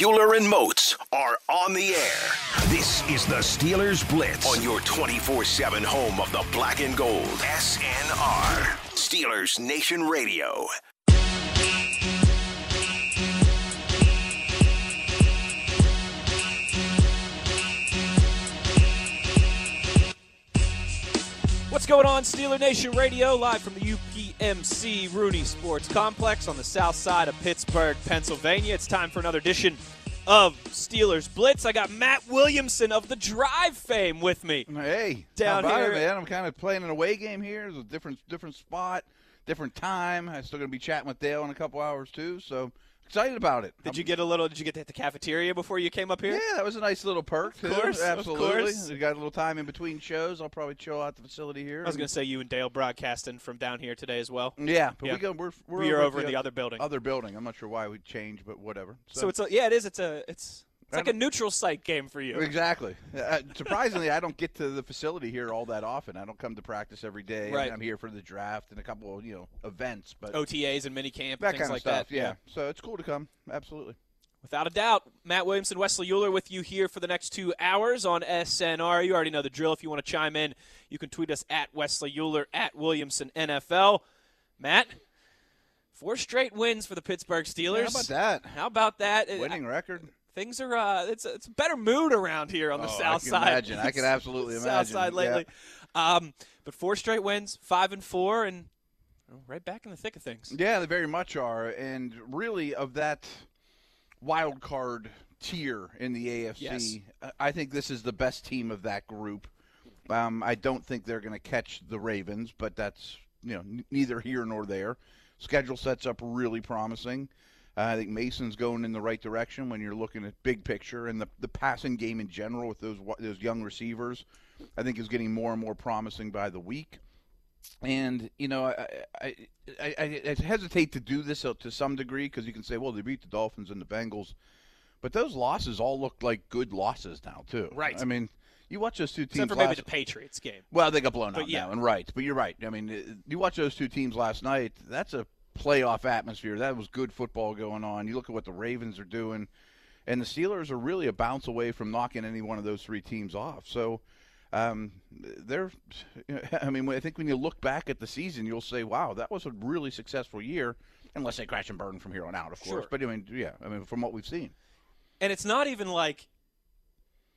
Uhler and Moats are on the air. This is the Steelers Blitz on your 24 7 home of the black and gold. SNR. Steelers Nation Radio. What's going on, Steeler Nation Radio, live from the UPMC Rooney Sports Complex on the south side of Pittsburgh, Pennsylvania. It's time for another edition of Steelers Blitz. I got Matt Williamson of the Drive fame with me. Hey, Down here. it, man? I'm kind of playing an away game here. It's a different different spot, different time. I'm still going to be chatting with Dale in a couple hours too, so excited about it. Did you get a little? Did you get to hit the cafeteria before you came up here? Yeah, that was a nice little perk. too. course, of absolutely. course. We got a little time in between shows. I'll probably chill out the facility here. I was going to say you and Dale broadcasting from down here today as well. Yeah, but Yeah. we go. We're we're We at over in the other building. Other building. I'm not sure why we changed, but whatever. So it's a yeah, it is. It's a it's it's like a neutral site game for you. Exactly. Uh, surprisingly, I don't get to the facility here all that often. I don't come to practice every day. Right. I'm here for the draft and a couple of you know events, but OTAs and minicamp and that things kind like of stuff. that. Yeah. So it's cool to come. Absolutely. Without a doubt, Matt Williamson, Wesley Uhler with you here for the next two hours on SNR. You already know the drill. If you want to chime in, you can tweet us at Wesley Uhler, at Williamson NFL. Matt, four straight wins for the Pittsburgh Steelers. how about that? How about that? Winning record. Things are uh, it's it's a better mood around here on the Oh, I south can side. imagine. I can absolutely south imagine. side Yeah. lately. Um, but four straight wins, five and four, and right back in the thick of things. Yeah, they very much are, and really of that wild card tier in the AFC, Yes. I- I think this is the best team of that group. Um, I don't think they're going to catch the Ravens, but that's you know n- neither here nor there. Schedule sets up really promising. Uh, I think Mason's going in the right direction when you're looking at big picture and the the passing game in general with those those young receivers. I think is getting more and more promising by the week. And you know, I I, I, I, hesitate to do this to some degree because you can say, well, they beat the Dolphins and the Bengals, but those losses all look like good losses now too. Right. I mean, you watch those two teams. Except for maybe the Patriots game. well, they got blown But out yeah. now, and right. But you're right. I mean, uh, you watch those two teams last night. That's a playoff atmosphere. That was good football going on. You look at what the Ravens are doing, and the Steelers are really a bounce away from knocking any one of those three teams off. So. Um, they're, I mean, I think when you look back at the season, you'll say, "Wow, that was a really successful year." Unless they crash and burn from here on out, of course. Sure. But I mean, yeah, I mean, from what we've seen, And it's not even like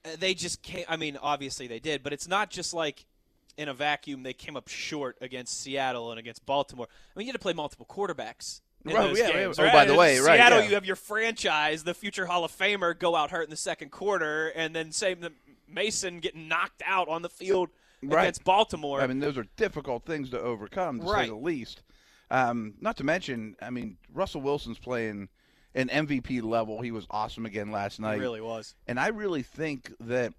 uh, they just came. I mean, obviously they did, but it's not just like in a vacuum they came up short against Seattle and against Baltimore. I mean, you had to play multiple quarterbacks. In Right, those yeah, games, yeah. Oh, by the way, right, Seattle, yeah. you have your franchise, the future Hall of Famer, go out hurt in the second quarter, and then same the Mason getting knocked out on the field Right. against Baltimore. I mean, those are difficult things to overcome, to say the least. Um, not to mention, I mean, Russell Wilson's playing an MVP level. He was awesome again last night. really was. And I really think that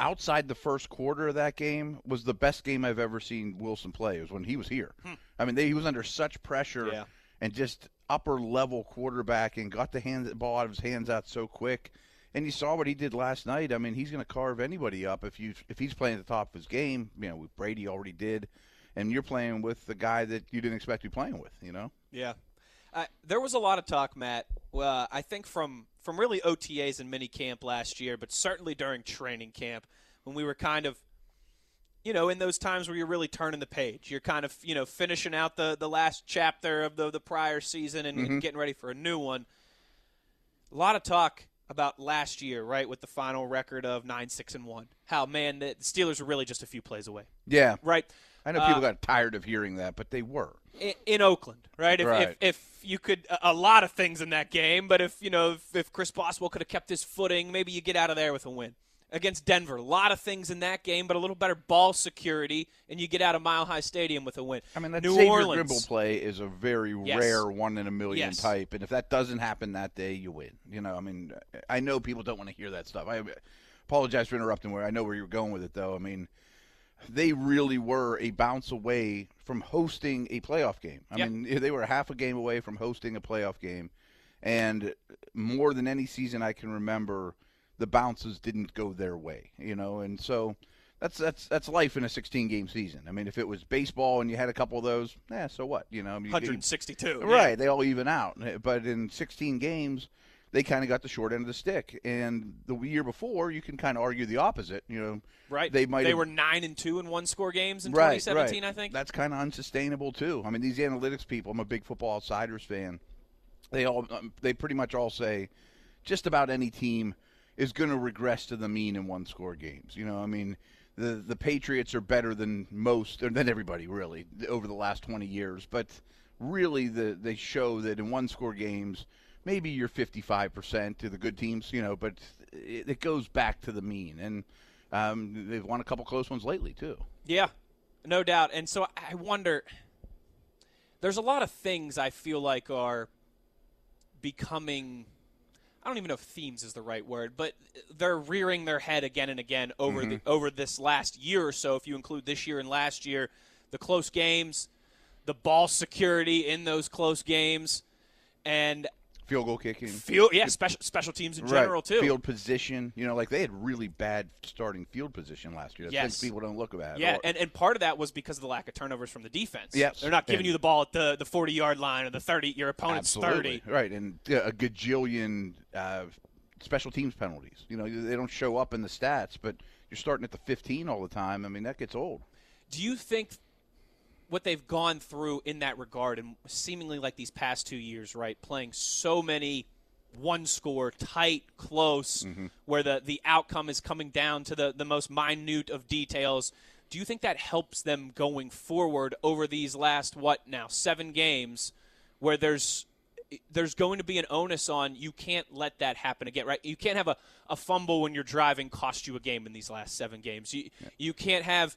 outside the first quarter of that game was the best game I've ever seen Wilson play. It was when he was here. I mean, they, he was under such pressure Hmm. Yeah. and just upper level quarterback and got the hand, ball out of his hands out so quick. And you saw what he did last night. I mean, he's going to carve anybody up if you if he's playing at the top of his game. You know, with Brady already did, and you're playing with the guy that you didn't expect to be playing with. You know, Yeah, uh, there was a lot of talk, Matt. Uh, I think from from really OTAs and mini camp last year, but certainly during training camp when we were kind of, you know, in those times where you're really turning the page. You're kind of, you know, finishing out the the last chapter of the the prior season and, and getting ready for a new one. A lot of talk about last year, right, with the final record of nine six and one. How man, the Steelers were really just a few plays away, yeah. right? I know people Uh, got tired of hearing that, but they were. In, in Oakland, right? If, Right. if if you could a- lot of things in that game, but if you know if, if Chris Boswell could have kept his footing, maybe you get out of there with a win against Denver. A lot of things in that game, but a little better ball security, and you get out of Mile High Stadium with a win. I mean, that New Xavier Orleans, Grimble play is a very Yes. rare one in a million Yes. type, and if that doesn't happen that day, you win. You know, I mean, I know people don't want to hear that stuff. I apologize for interrupting. Where I know where you're going with it, though. I mean, they really were a bounce away from hosting a playoff game. I Yeah. mean, they were half a game away from hosting a playoff game, and more than any season I can remember, the bounces didn't go their way. You know, and so that's that's that's life in a 16 game season. I mean, if it was baseball and you had a couple of those, yeah, so what? You know, I mean, you- 162. yeah. Right, they all even out. But in 16 games, they kind of got the short end of the stick. And the year before, you can kind of argue the opposite. You know, Right. They might They were nine and two in one score games in right, 2017. right. I think. that's kind of unsustainable too. I mean, these analytics people. I'm a big Football Outsiders fan. They all um, they pretty much all say just about any team is going to regress to the mean in one score games. You know, I mean, the the Patriots are better than most or than everybody really over the last 20 years, but really the they show that in one score games maybe you're 55% to the good teams, you know, but it, it goes back to the mean and um, they've won a couple close ones lately too. Yeah, no doubt. And so I wonder. There's a lot of things I feel like are becoming. I don't even know if themes is the right word, but they're rearing their head again and again over the over this last year or so. If you include this year and last year, the close games, the ball security in those close games, and Field goal kicking. field yeah special special teams in general too. Field position, you know, like they had really bad starting field position last year. That's Yes. people don't look at. Yeah, and, and part of that was because of the lack of turnovers from the defense. Yes. They're not giving And- you the ball at the, the 40 yard line or the 30, your opponent's absolutely 30. right, and a gajillion uh, special teams penalties. You know, they don't show up in the stats, but you're starting at the 15 all the time. I mean, that gets old. Do you think what they've gone through in that regard, and seemingly like these past two years, right, playing so many one score, tight, close, mm-hmm. where the, the outcome is coming down to the, the most minute of details, do you think that helps them going forward over these last, what now, seven games, where there's there's going to be an onus on you can't let that happen again, right? You can't have a, a fumble when you're driving cost you a game in these last seven games. You you can't have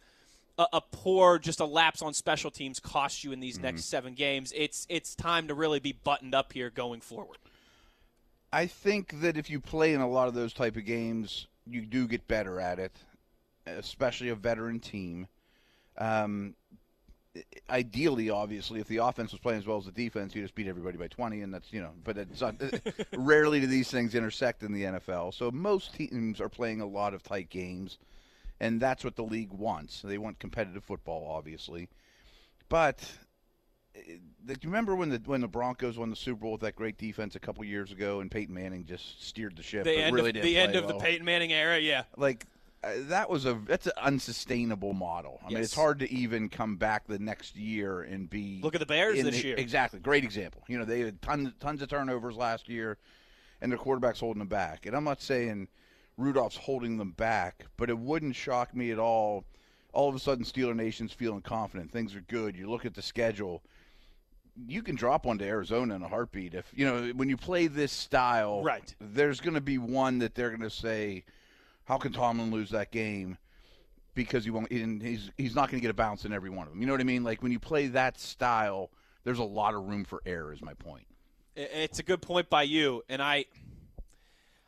a, a poor just a lapse on special teams cost you in these next seven games. It's it's time to really be buttoned up here going forward. I think that if you play in a lot of those type of games, you do get better at it, especially a veteran team. Um, ideally, obviously, if the offense was playing as well as the defense, you just beat everybody by 20, and that's, you know, but it's not, rarely do these things intersect in the NFL. So most teams are playing a lot of tight games, and that's what the league wants. They want competitive football, obviously. But eh, do you remember when the when the Broncos won the Super Bowl with that great defense a couple years ago, and Peyton Manning just steered the ship? The end really of the end play of the? Peyton Manning era, yeah. like uh, that was a that's an unsustainable model. I mean, it's hard to even come back the next year and be. Look at the Bears this the- year. Exactly, great example. You know, they had tons tons of turnovers last year, and their quarterback's holding them back. And I'm not saying Rudolph's holding them back, but it wouldn't shock me at all. All of a sudden, Steeler Nation's feeling confident. Things are good. You look at the schedule. You can drop one to Arizona in a heartbeat. If you know when you play this style, Right. There's going to be one that they're going to say, "How can Tomlin lose that game?" Because he won't. And he's he's not going to get a bounce in every one of them. You know what I mean? Like when you play that style, there's a lot of room for error. Is my point. It's a good point by you, and I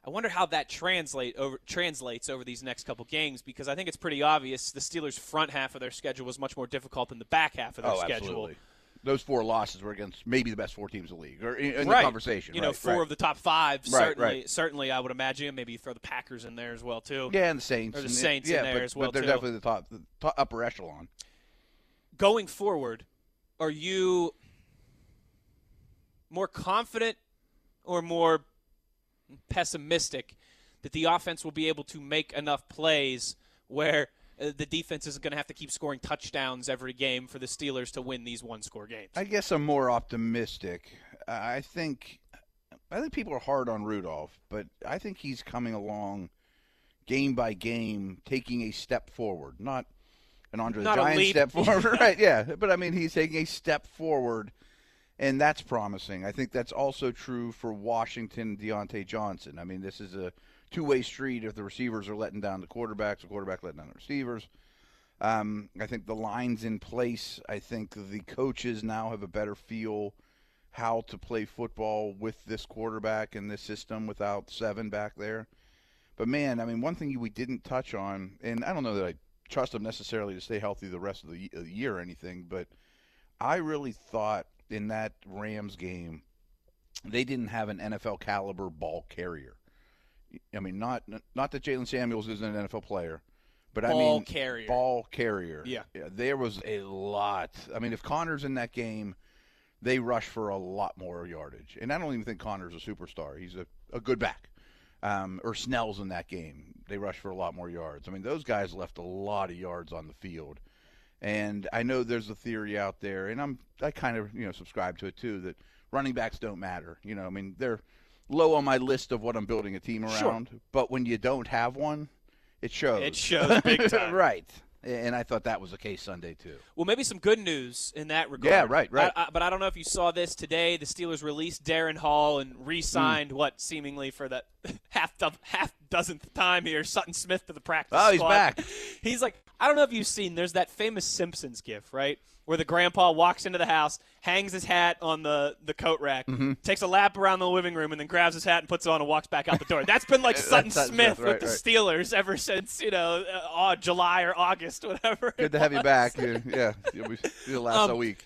I wonder how that translate over translates over these next couple games because I think it's pretty obvious the Steelers' front half of their schedule was much more difficult than the back half of their oh, schedule. Absolutely. Those four losses were against maybe the best four teams in the league, or in, in right. the conversation. You know, four right. of the top five. Right, certainly, right. certainly, I would imagine. Maybe you throw the Packers in there as well too. Yeah, and the Saints. Or the Saints in yeah, there but, as well, But they're too. definitely the top, the top, upper echelon. Going forward, are you more confident or more pessimistic that the offense will be able to make enough plays where uh, the defense isn't going to have to keep scoring touchdowns every game for the Steelers to win these one-score games? I guess I'm more optimistic. I think I think people are hard on Rudolph, but I think he's coming along game by game, taking a step forward. Not an Andre the Not Giant step forward, right? Yeah, but I mean he's taking a step forward, and that's promising. I think that's also true for Washington Diontae Johnson. I mean this is a two-way street. If the receivers are letting down the quarterbacks, the quarterback letting down the receivers. Um, I think the lines in place. I think the coaches now have a better feel how to play football with this quarterback and this system without seven back there. But man, I mean, one thing we didn't touch on, and I don't know that I trust them necessarily to stay healthy the rest of the year or anything, but I really thought in that Rams game they didn't have an NFL caliber ball carrier. I mean, not not that Jaylen Samuels isn't an NFL player, but I Ball mean carrier. ball carrier. Yeah. there was a lot. I mean, if Conner's in that game, they rush for a lot more yardage. And I don't even think Conner's a superstar. He's a, a good back. Um, or Snell's in that game. They rush for a lot more yards. I mean, those guys left a lot of yards on the field. And I know there's a theory out there, and I'm I kind of you know subscribe to it too that running backs don't matter. You know, I mean they're low on my list of what I'm building a team around. Sure. But when you don't have one, it shows. It shows big time. right. And I thought that was the case Sunday too. Well, maybe some good news in that regard. Yeah, right, right. I, I, but I don't know if you saw this today. The Steelers released Darren Hall and re-signed Hmm. what seemingly for the half do- half dozenth time here, Sutton Smith to the practice. Oh, he's squad. back. He's like, I don't know if you've seen. There's that famous Simpsons gif, right, where the grandpa walks into the house, hangs his hat on the the coat rack, Mm-hmm. takes a lap around the living room, and then grabs his hat and puts it on and walks back out the door. That's been like Sutton Smith Smith, right, with the right. Steelers ever since you know uh, July or August, whatever. Good to have you was. back. Yeah, yeah. You'll, last Um, a week.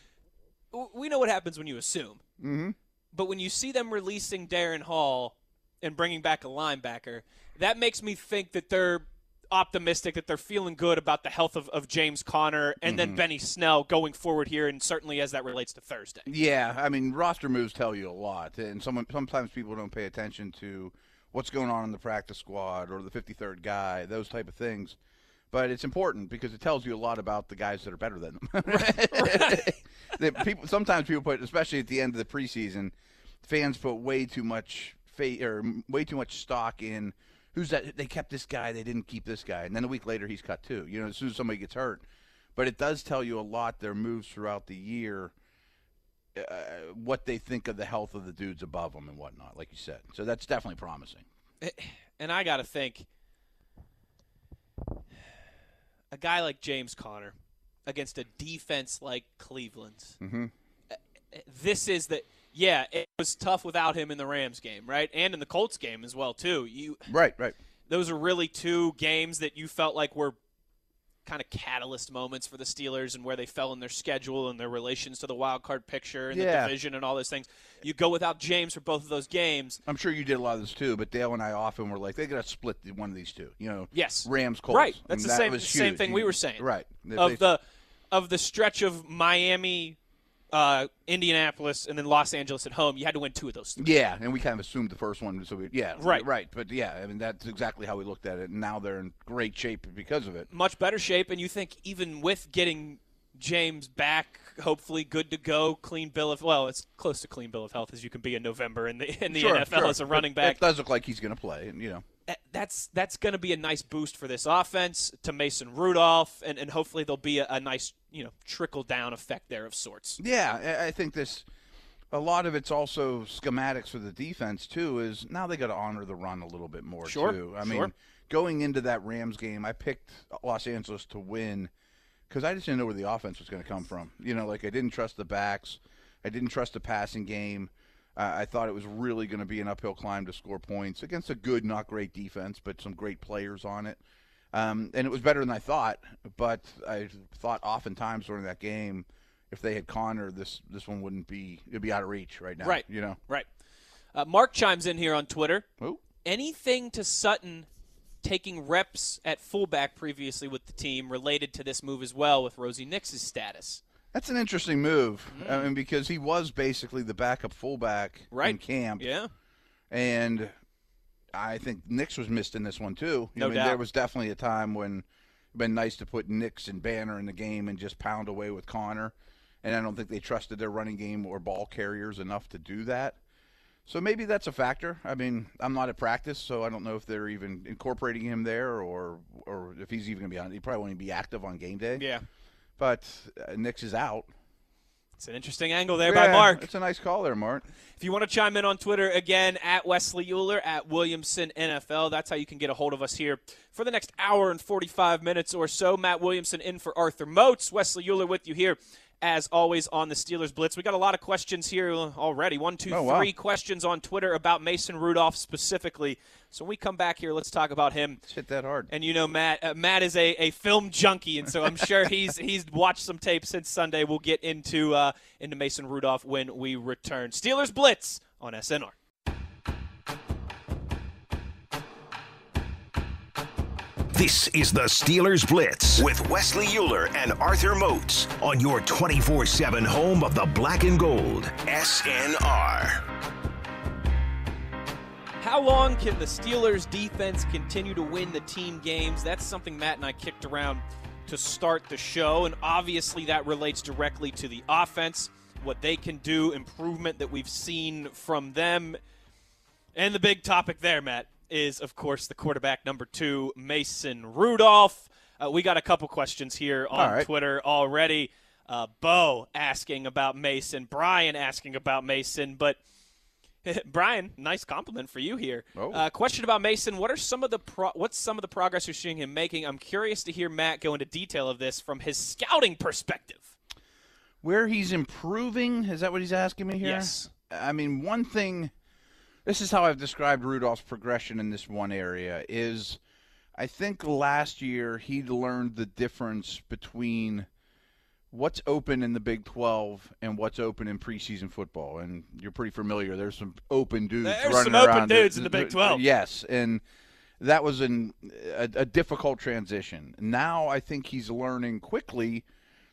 we know what happens when you assume. Mm-hmm. But when you see them releasing Darren Hall and bringing back a linebacker, that makes me think that they're optimistic, that they're feeling good about the health of, of James Conner and Mm-hmm. then Benny Snell going forward here, and certainly as that relates to Thursday. Yeah, I mean, roster moves tell you a lot, and some, sometimes people don't pay attention to what's going on in the practice squad or the 53rd guy, those type of things. But it's important because it tells you a lot about the guys that are better than them. That people sometimes people put, especially at the end of the preseason, fans put way too much fa- or way too much stock in who's that. They kept this guy, they didn't keep this guy, and then a week later he's cut too. You know, as soon as somebody gets hurt. But it does tell you a lot their moves throughout the year uh, what they think of the health of the dudes above them and whatnot, like you said. So that's definitely promising. And I got to think a guy like James Conner against a defense like Cleveland's. Mm-hmm. This is the yeah, it was tough without him in the Rams game, right? And in the Colts game as well too. You Right, right. those are really two games that you felt like were kind of catalyst moments for the Steelers and where they fell in their schedule and their relations to the wild card picture and Yeah. the division and all those things. You go without James for both of those games. I'm sure you did a lot of this too, but Dale and I often were like, they got to split the- one of these two. You know, Yes. Rams, Colts. Right. I That's mean, the that same same huge. thing we were saying. Right. Of they- the of the stretch of Miami, uh, Indianapolis, and then Los Angeles at home, you had to win two of those. Three. Yeah, and we kind of assumed the first one. So we, yeah, Right. right. But yeah, I mean that's exactly how we looked at it. And now they're in great shape because of it. Much better shape, and you think even with getting James back, hopefully good to go, clean bill of well, it's close to clean bill of health as you can be in November in the in the Sure, NFL sure. as a running back. It does look like he's going to play, and you know. That- that's that's going to be a nice boost for this offense to Mason Rudolph, and, and hopefully there'll be a, a nice you know trickle down effect there of sorts. Yeah, I- I think this. A lot of it's also schematics for the defense too. Is now they got to honor the run a little bit more Sure, too. I sure. mean, going into that Rams game, I picked Los Angeles to win because I just didn't know where the offense was going to come from. You know, like I didn't trust the backs, I didn't trust the passing game. Uh, I thought it was really going to be an uphill climb to score points against a good, not great defense, but some great players on it. Um, and it was better than I thought. But I thought oftentimes during that game, if they had Conner, this this one wouldn't be it'd be out of reach right now. Right. You know. Right. Uh, Mark chimes in here on Twitter. Oh. Anything to Sutton taking reps at fullback previously with the team related to this move as well with Rosie Nix's status? That's an interesting move. I mm. mean, because he was basically the backup fullback Right. in camp. Yeah. And I think Nix was missed in this one too. No I mean, doubt. there was definitely a time when it'd been nice to put Nix and Banner in the game and just pound away with Conner. And I don't think they trusted their running game or ball carriers enough to do that. So maybe that's a factor. I mean, I'm not at practice, so I don't know if they're even incorporating him there or or if he's even going to be on. He probably won't even be active on game day. Yeah. But uh, Nix is out. It's an interesting angle there by Mark. It's a nice call there, Mark. If you want to chime in on Twitter again at Wesley Uhler at Williamson NFL, that's how you can get a hold of us here for the next hour and 45 minutes or so. Matt Williamson in for Arthur Moats. Wesley Uhler with you here. As always on the Steelers Blitz, we got a lot of questions here already. One, two, Oh, wow. three questions on Twitter about Mason Rudolph specifically. So when we come back here, let's talk about him. It's hit that hard. And you know, Matt, uh, Matt is a, a film junkie, and so I'm sure he's he's watched some tape since Sunday. We'll get into uh, into Mason Rudolph when we return. Steelers Blitz on SNR. This is the Steelers Blitz with Wesley Uhler and Arthur Moats on your 24 7 home of the black and gold, SNR. How long can the Steelers defense continue to win the team games? That's something Matt and I kicked around to start the show, and obviously that relates directly to the offense, what they can do, improvement that we've seen from them. And the big topic there, Matt, is of course the quarterback number two, Mason Rudolph. Uh, we got a couple questions here on right. Twitter already. Uh, Bo asking about Mason, Brian asking about Mason, but Brian, nice compliment for you here. Oh. Uh, question about Mason: What are some of the pro- what's some of the progress you're seeing him making? I'm curious to hear Matt go into detail of this from his scouting perspective. Where he's improving, is that what he's asking me here? Yes. I mean, one thing, this is how I've described Rudolph's progression in this one area is I think last year he learned the difference between what's open in the Big 12 and what's open in preseason football. And you're pretty familiar. There's some open dudes There's running some open dudes in the Big 12. Yes, and that was an, a, a difficult transition. Now I think he's learning quickly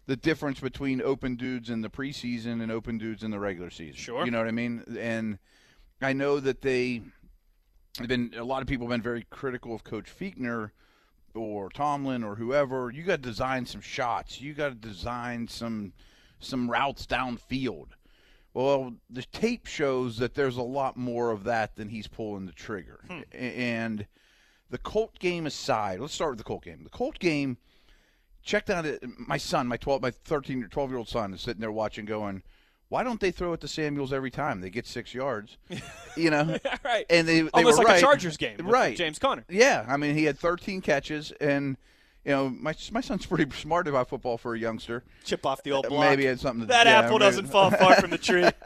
the difference between open dudes in the preseason and open dudes in the regular season. Sure. You know what I mean? And I know that they have been a lot of people have been very critical of Coach Fichtner or Tomlin or whoever. You got to design some shots. You got to design some some routes downfield. Well, the tape shows that there's a lot more of that than he's pulling the trigger. Hmm. A- And the Colt game aside, let's start with the Colt game. The Colt game, checked out it. My son, my 12, my 13, or 12 year old son is sitting there watching, going, "Why don't they throw it to Samuels every time? They get six yards, you know." right. And they, they Almost were like right. a Chargers game, with right? James Conner. Yeah, I mean, he had 13 catches, and you know, my my son's pretty smart about football for a youngster. Chip off the old uh, block. Maybe had something to that yeah, apple maybe- doesn't fall far from the tree.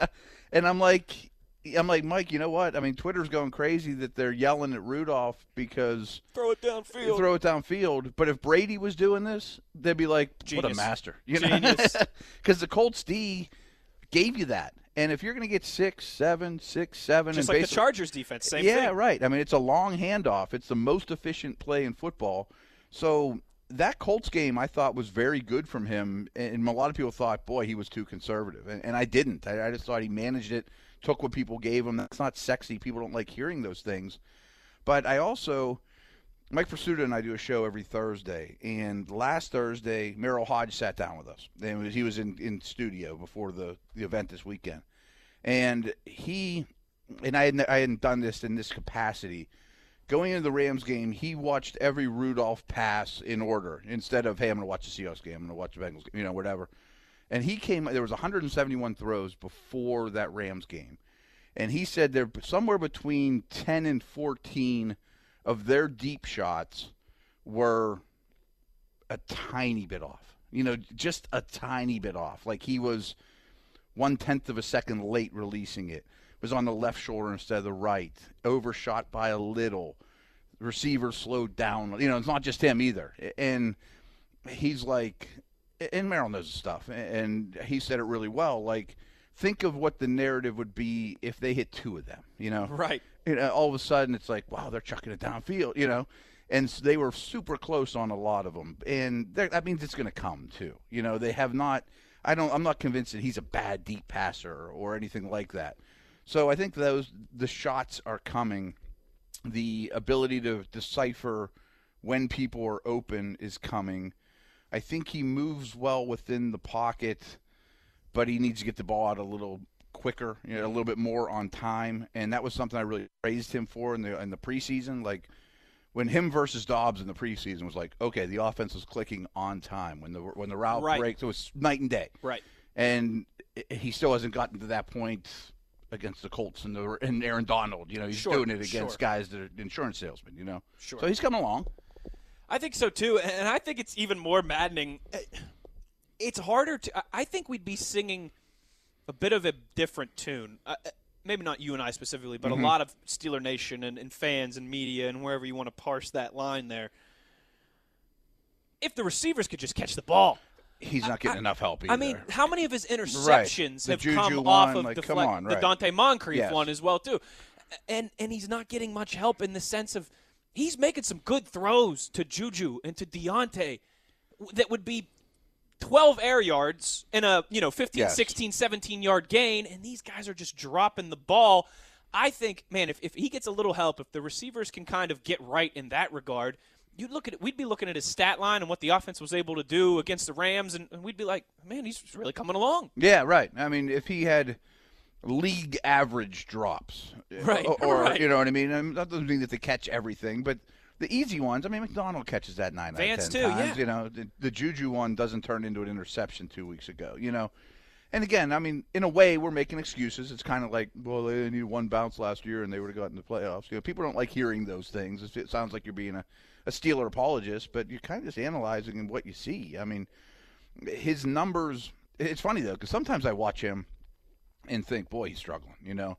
And I'm like, I'm like, Mike, you know what? I mean, Twitter's going crazy that they're yelling at Rudolph because Throw it downfield. throw it downfield. But if Brady was doing this, they'd be like, what a master. You know? Genius. Because the Colts D gave you that. And if you're going to get six, seven, six, seven, Just and like the Chargers defense, same yeah, thing. right. I mean, it's a long handoff. It's the most efficient play in football. So that Colts game, I thought was very good from him, and a lot of people thought, boy, he was too conservative, and, and I didn't. I, I just thought he managed it, took what people gave him. That's not sexy. People don't like hearing those things. But I also, Mike Prisuta and I do a show every Thursday, and last Thursday, Merril Hoge sat down with us. And he was in, in studio before the, the event this weekend, and he and I hadn't, I hadn't done this in this capacity. Going into the Rams game, he watched every Rudolph pass in order instead of, hey, I'm going to watch the Seahawks game, I'm going to watch the Bengals game, you know, whatever. And he came, there was 171 throws before that Rams game. And he said there somewhere between 10 and 14 of their deep shots were a tiny bit off. You know, just a tiny bit off. Like he was one tenth of a second late releasing it. Was on the left shoulder instead of the right. Overshot by a little. Receiver slowed down. You know, it's not just him either. And he's like, and Merril knows stuff, and he said it really well. Like, think of what the narrative would be if they hit two of them. You know, Right. You know, all of a sudden it's like, wow, they're chucking it downfield, you know. And s- they were super close on a lot of them, and that means it's going to come too. You know, they have not. I don't. I'm not convinced that he's a bad deep passer or anything like that. So I think those the shots are coming. The ability to decipher when people are open is coming. I think he moves well within the pocket, but he needs to get the ball out a little quicker, you know, a little bit more on time, and that was something I really praised him for in the in the preseason. Like when him versus Dobbs in the preseason was like, okay, the offense was clicking on time when the when the route Right. breaks, it was night and day, Right. and he still hasn't gotten to that point against the Colts and the and Aaron Donald. You know, he's Sure, doing it against sure. guys that are insurance salesmen. You know, Sure. so he's coming along. I think so too, and I think it's even more maddening. It's harder to. I- I think we'd be singing a bit of a different tune. Uh, uh, maybe not you and I specifically, but a lot of Steeler Nation and, and fans and media and wherever you want to parse that line there. If the receivers could just catch the ball. He's not getting enough help either. I mean, how many of his interceptions The have Juju come one, off of like, the come deflect- on, the. Donte Moncrief Yes. one as well too, and and he's not getting much help in the sense of he's making some good throws to Juju and to Diontae that would be 12 air yards in a, you know, 15, Yes. 16, 17 yard gain, and these guys are just dropping the ball. I think, man, if, if he gets a little help, if the receivers can kind of get right in that regard, you'd look at it, we'd be looking at his stat line and what the offense was able to do against the Rams, and, and we'd be like, man, he's really coming along. Yeah, right. I mean, if he had league average drops, Right, or, or, right. you know what I mean. I mean, That doesn't mean that they catch everything, but the easy ones. I mean, McDonald catches that nine Vance out of ten too, times. yeah. You know, the, the Juju one doesn't turn into an interception two weeks ago. You know. And again, I mean, in a way, we're making excuses. It's kind of like, well, they needed one bounce last year and they would have gotten the playoffs. You know, people don't like hearing those things. It sounds like you're being a, a Steeler apologist, but you're kind of just analyzing what you see. I mean, his numbers. It's funny though, because sometimes I watch him and think, boy, he's struggling. You know,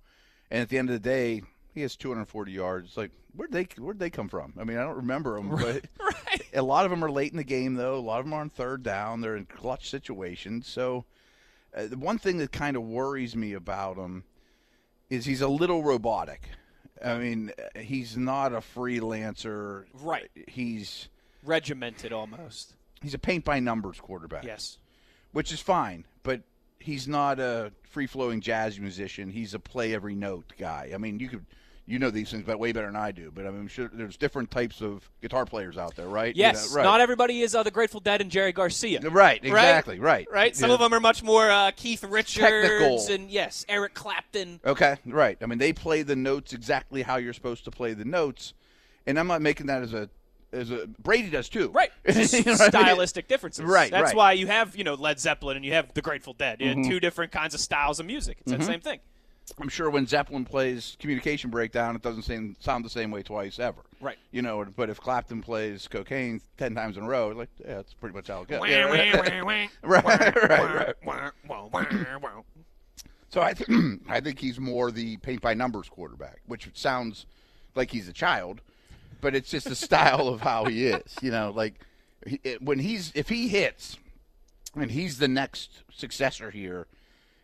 and at the end of the day, he has 240 yards. It's like, where'd they where'd they come from? I mean, I don't remember them, but Right. a lot of them are late in the game, though. A lot of them are on third down. They're in clutch situations. So, uh, the one thing that kind of worries me about him is he's a little robotic. I mean, uh, he's not a freelancer. Right. He's Regimented almost. he's a paint by numbers quarterback. Yes. which is fine, but he's not a free flowing jazz musician. He's a play every note guy. I mean, you could. You know these things, but way better than I do. But I mean, I'm sure there's different types of guitar players out there, right? You Yes. know, right. Not everybody is uh, the Grateful Dead and Jerry Garcia. Right, exactly, right. Right. Some Yeah. of them are much more uh, Keith Richards Technical. and yes, Eric Clapton. Okay, right. I mean, they play the notes exactly how you're supposed to play the notes, and I'm not making that as a as a Brady does too. Right. You know what I mean? stylistic differences. Right, That's right. Mm-hmm. why you have, you know, Led Zeppelin and you have the Grateful Dead. You have two different kinds of styles of music. It's the same thing. I'm sure when Zeppelin plays Communication Breakdown, it doesn't seem, sound the same way twice ever. Right. You know, but if Clapton plays Cocaine ten times in a row, like yeah, that's pretty much how it goes. Yeah, right. Right, right. So I, th- I think he's more the paint by numbers quarterback, which sounds like he's a child, but it's just the style of how he is. You know, like he, it, when he's if he hits, and he's the next successor here,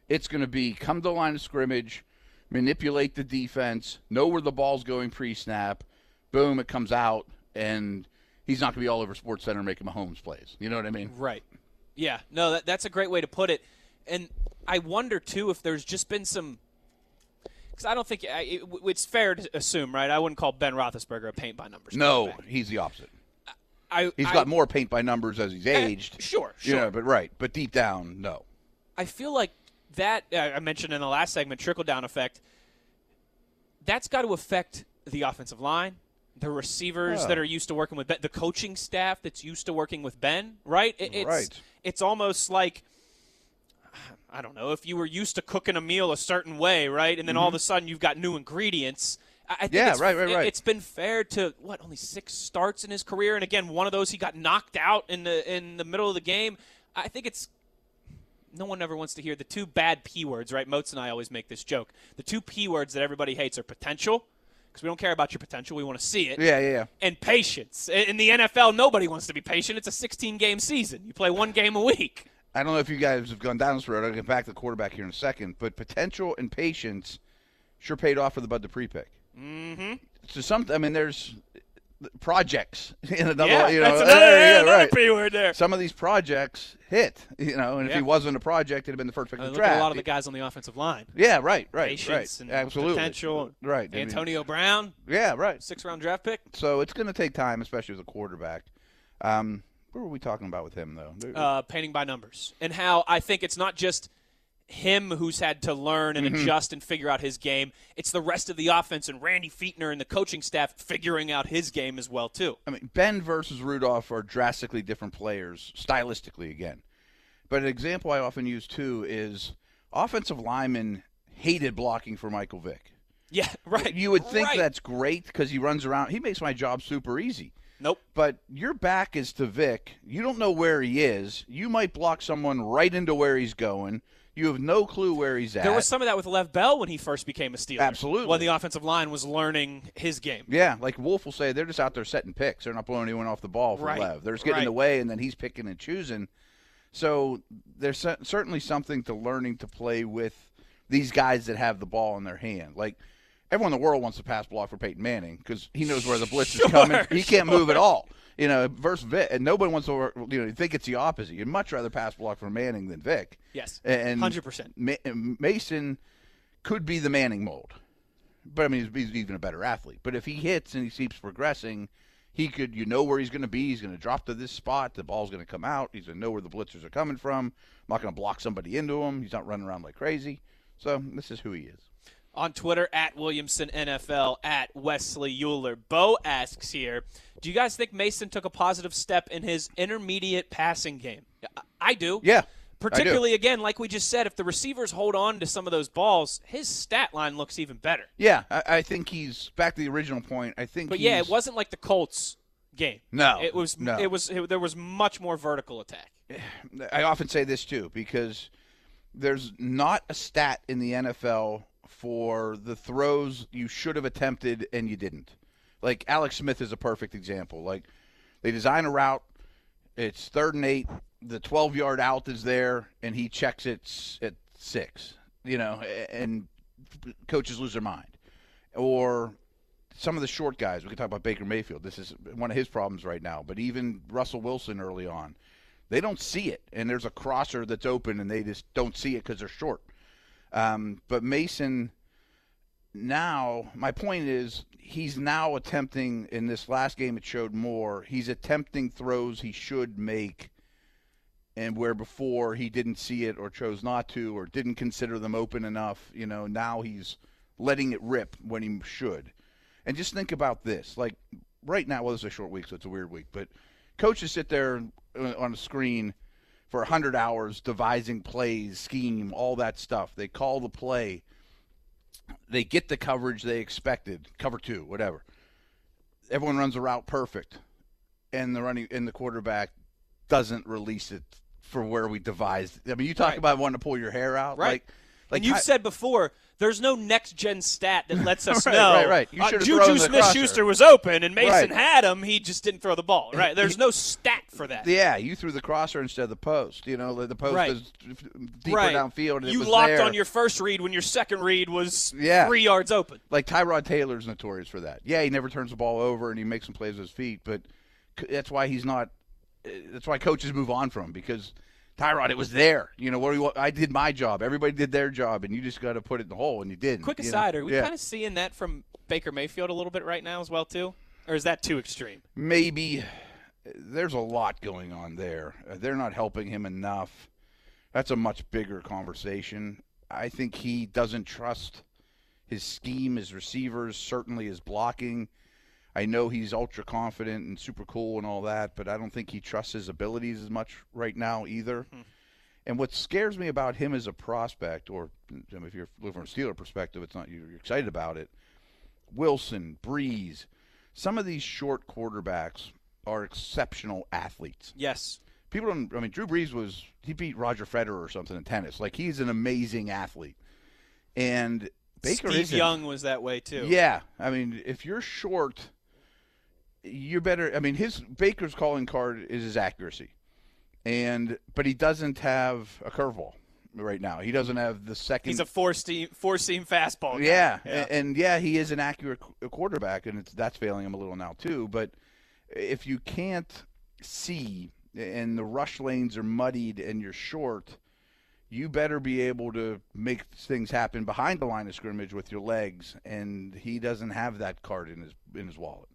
it's going to be come to the line of scrimmage, manipulate the defense, know where the ball's going pre-snap, boom, it comes out, and he's not going to be all over Sports Center making Mahomes plays. You know what I mean? Right. Yeah. No, that, that's a great way to put it. And I wonder too if there's just been some. Because I don't think I, it, it's fair to assume, right? I wouldn't call Ben Roethlisberger a paint by numbers. No, he's the opposite. I, He's I- got more paint by numbers as he's eh, aged. Sure, sure. know, but right. But deep down, no. I feel like that uh, I mentioned in the last segment trickle down effect. That's got to affect the offensive line, the receivers Yeah. that are used to working with Ben, the coaching staff that's used to working with Ben. Right? It- it's, Right. It's almost like I don't know if you were used to cooking a meal a certain way, right, and then all of a sudden you've got new ingredients. I think Mm-hmm. Yeah, it's, right, right, right. It's been fair to what only six starts in his career, and again, one of those he got knocked out in the in the middle of the game. I think it's no one ever wants to hear the two bad p words, right? Moats and I always make this joke. The two p words that everybody hates are potential, because we don't care about your potential, we want to see it. Yeah, yeah, yeah. And patience. In the NFL, nobody wants to be patient. It's a 16 game season. You play one game a week. I don't know if you guys have gone down this road. I'll get back to the quarterback here in a second. But potential and patience sure paid off for the Bud Dupree pick. Mm-hmm. So some, I mean, there's projects in another. yeah, you know, that's another, yeah, another right. p word there. Some of these projects hit, you know, and if Yeah. he wasn't a project, it'd have been the first pick I of the draft. a lot of the guys on the offensive line. yeah, right, right, Patience right, and absolutely, potential. right. I mean, Antonio Brown, yeah, right. six round draft pick. So it's going to take time, especially with a quarterback. Um, what were we talking about with him though? uh, painting by numbers and how I think it's not just him who's had to learn and Mm-hmm. adjust and figure out his game. It's the rest of the offense and Randy Fichtner and the coaching staff figuring out his game as well too. I mean, Ben versus Rudolph are drastically different players, stylistically again. But an example I often use too is offensive linemen hated blocking for Michael Vick. Yeah, right. You would think right. that's great because he runs around. He makes my job super easy. nope. But your back is to Vick. You don't know where he is. You might block someone right into where he's going. You have no clue where he's at. There was some of that with Lev Bell when he first became a Steeler. Absolutely. When the offensive line was learning his game. Yeah, like Wolf will say, they're just out there setting picks. They're not blowing anyone off the ball for Right, Lev. They're just getting in the way, and then he's picking and choosing. So there's certainly something to learning to play with these guys that have the ball in their hand. Like everyone in the world wants to pass block for Peyton Manning because he knows where the blitz Sure, is coming. He can't move at all. You know, versus Vick, and nobody wants to. work, You know, you think it's the opposite. You'd much rather pass block for Manning than Vick. Yes, and 100%. Mason could be the Manning mold, but I mean, he's, he's even a better athlete. But if he hits and he keeps progressing, he could. You know where he's going to be. He's going to drop to this spot. The ball's going to come out. He's going to know where the blitzers are coming from. I'm not going to block somebody into him. He's not running around like crazy. So this is who he is. On Twitter at Williamson NFL at Wesley Uhler. Bo asks here, do you guys think Mason took a positive step in his intermediate passing game? I- do. Yeah, do. Particularly again, like we just said, if the receivers hold on to some of those balls, his stat line looks even better. Yeah, I, I think he's back to the original point. I think. But yeah, it wasn't like the Colts game. No, it was. no. It was. It, there was much more vertical attack. I often say this too because there's not a stat in the NFL for the throws you should have attempted and you didn't. Like Alex Smith is a perfect example. Like they design a route, it's third and eight, the 12 yard out is there, and he checks it at six. You know, and coaches lose their mind. Or some of the short guys. We can talk about Baker Mayfield. This is one of his problems right now. But even Russell Wilson early on, they don't see it, and there's a crosser that's open, and they just don't see it because they're short. Um, but Mason, now my point is he's now attempting in this last game. It showed more. He's attempting throws he should make, and where before he didn't see it or chose not to or didn't consider them open enough. You know, now he's letting it rip when he should. And just think about this. Like right now, well, it's a short week, so it's a weird week, but coaches sit there on a screen for 100 hours devising plays, scheme, all that stuff. They call the play. They get the coverage they expected, cover two, whatever. Everyone runs a route perfect, and the running and the quarterback doesn't release it for where we devised. I mean, you talk Right. about wanting to pull your hair out, Right. Like, like and you've Ty- said before, there's no next gen stat that lets us Right, know. right, right. You uh, Juju Smith Schuster was open and Mason Right. had him. He just didn't throw the ball. Right. There's no stat for that. Yeah, you threw the crosser instead of the post. You know, the post Right. is deeper right. downfield. And it you locked there. on your first read when your second read was Yeah. three yards open. like Tyrod Taylor's notorious for that. Yeah, he never turns the ball over and he makes some plays with his feet, but that's why he's not. uh, That's why coaches move on from him because Tyrod, it was there. You know, what do you? I did my job. Everybody did their job, and you just got to put it in the hole, and you didn't. Quick you know? aside, are we Yeah. kind of seeing that from Baker Mayfield a little bit right now as well too, or is that too extreme? maybe there's a lot going on there. Uh, They're not helping him enough. That's a much bigger conversation. I think he doesn't trust his scheme, his receivers, certainly his blocking. I know he's ultra confident and super cool and all that, but I don't think he trusts his abilities as much right now either. Hmm. And what scares me about him as a prospect, or I mean, if you're looking from a Steeler perspective, it's not you're excited about it. Wilson, Brees, some of these short quarterbacks are exceptional athletes. Yes. People don't. I mean, Drew Brees was he beat Roger Federer or something in tennis. Like he's an amazing athlete, and Baker Steve. Young was that way too. Yeah, I mean, if you're short, you're better. I mean, his Baker's calling card is his accuracy, and but he doesn't have a curveball right now. He doesn't have the second. He's a four seam four seam fastball. guy. yeah, yeah. and, yeah, he is an accurate quarterback, and it's, that's failing him a little now too. But if you can't see, and the rush lanes are muddied, and you're short, you better be able to make things happen behind the line of scrimmage with your legs. And he doesn't have that card in his in his wallet.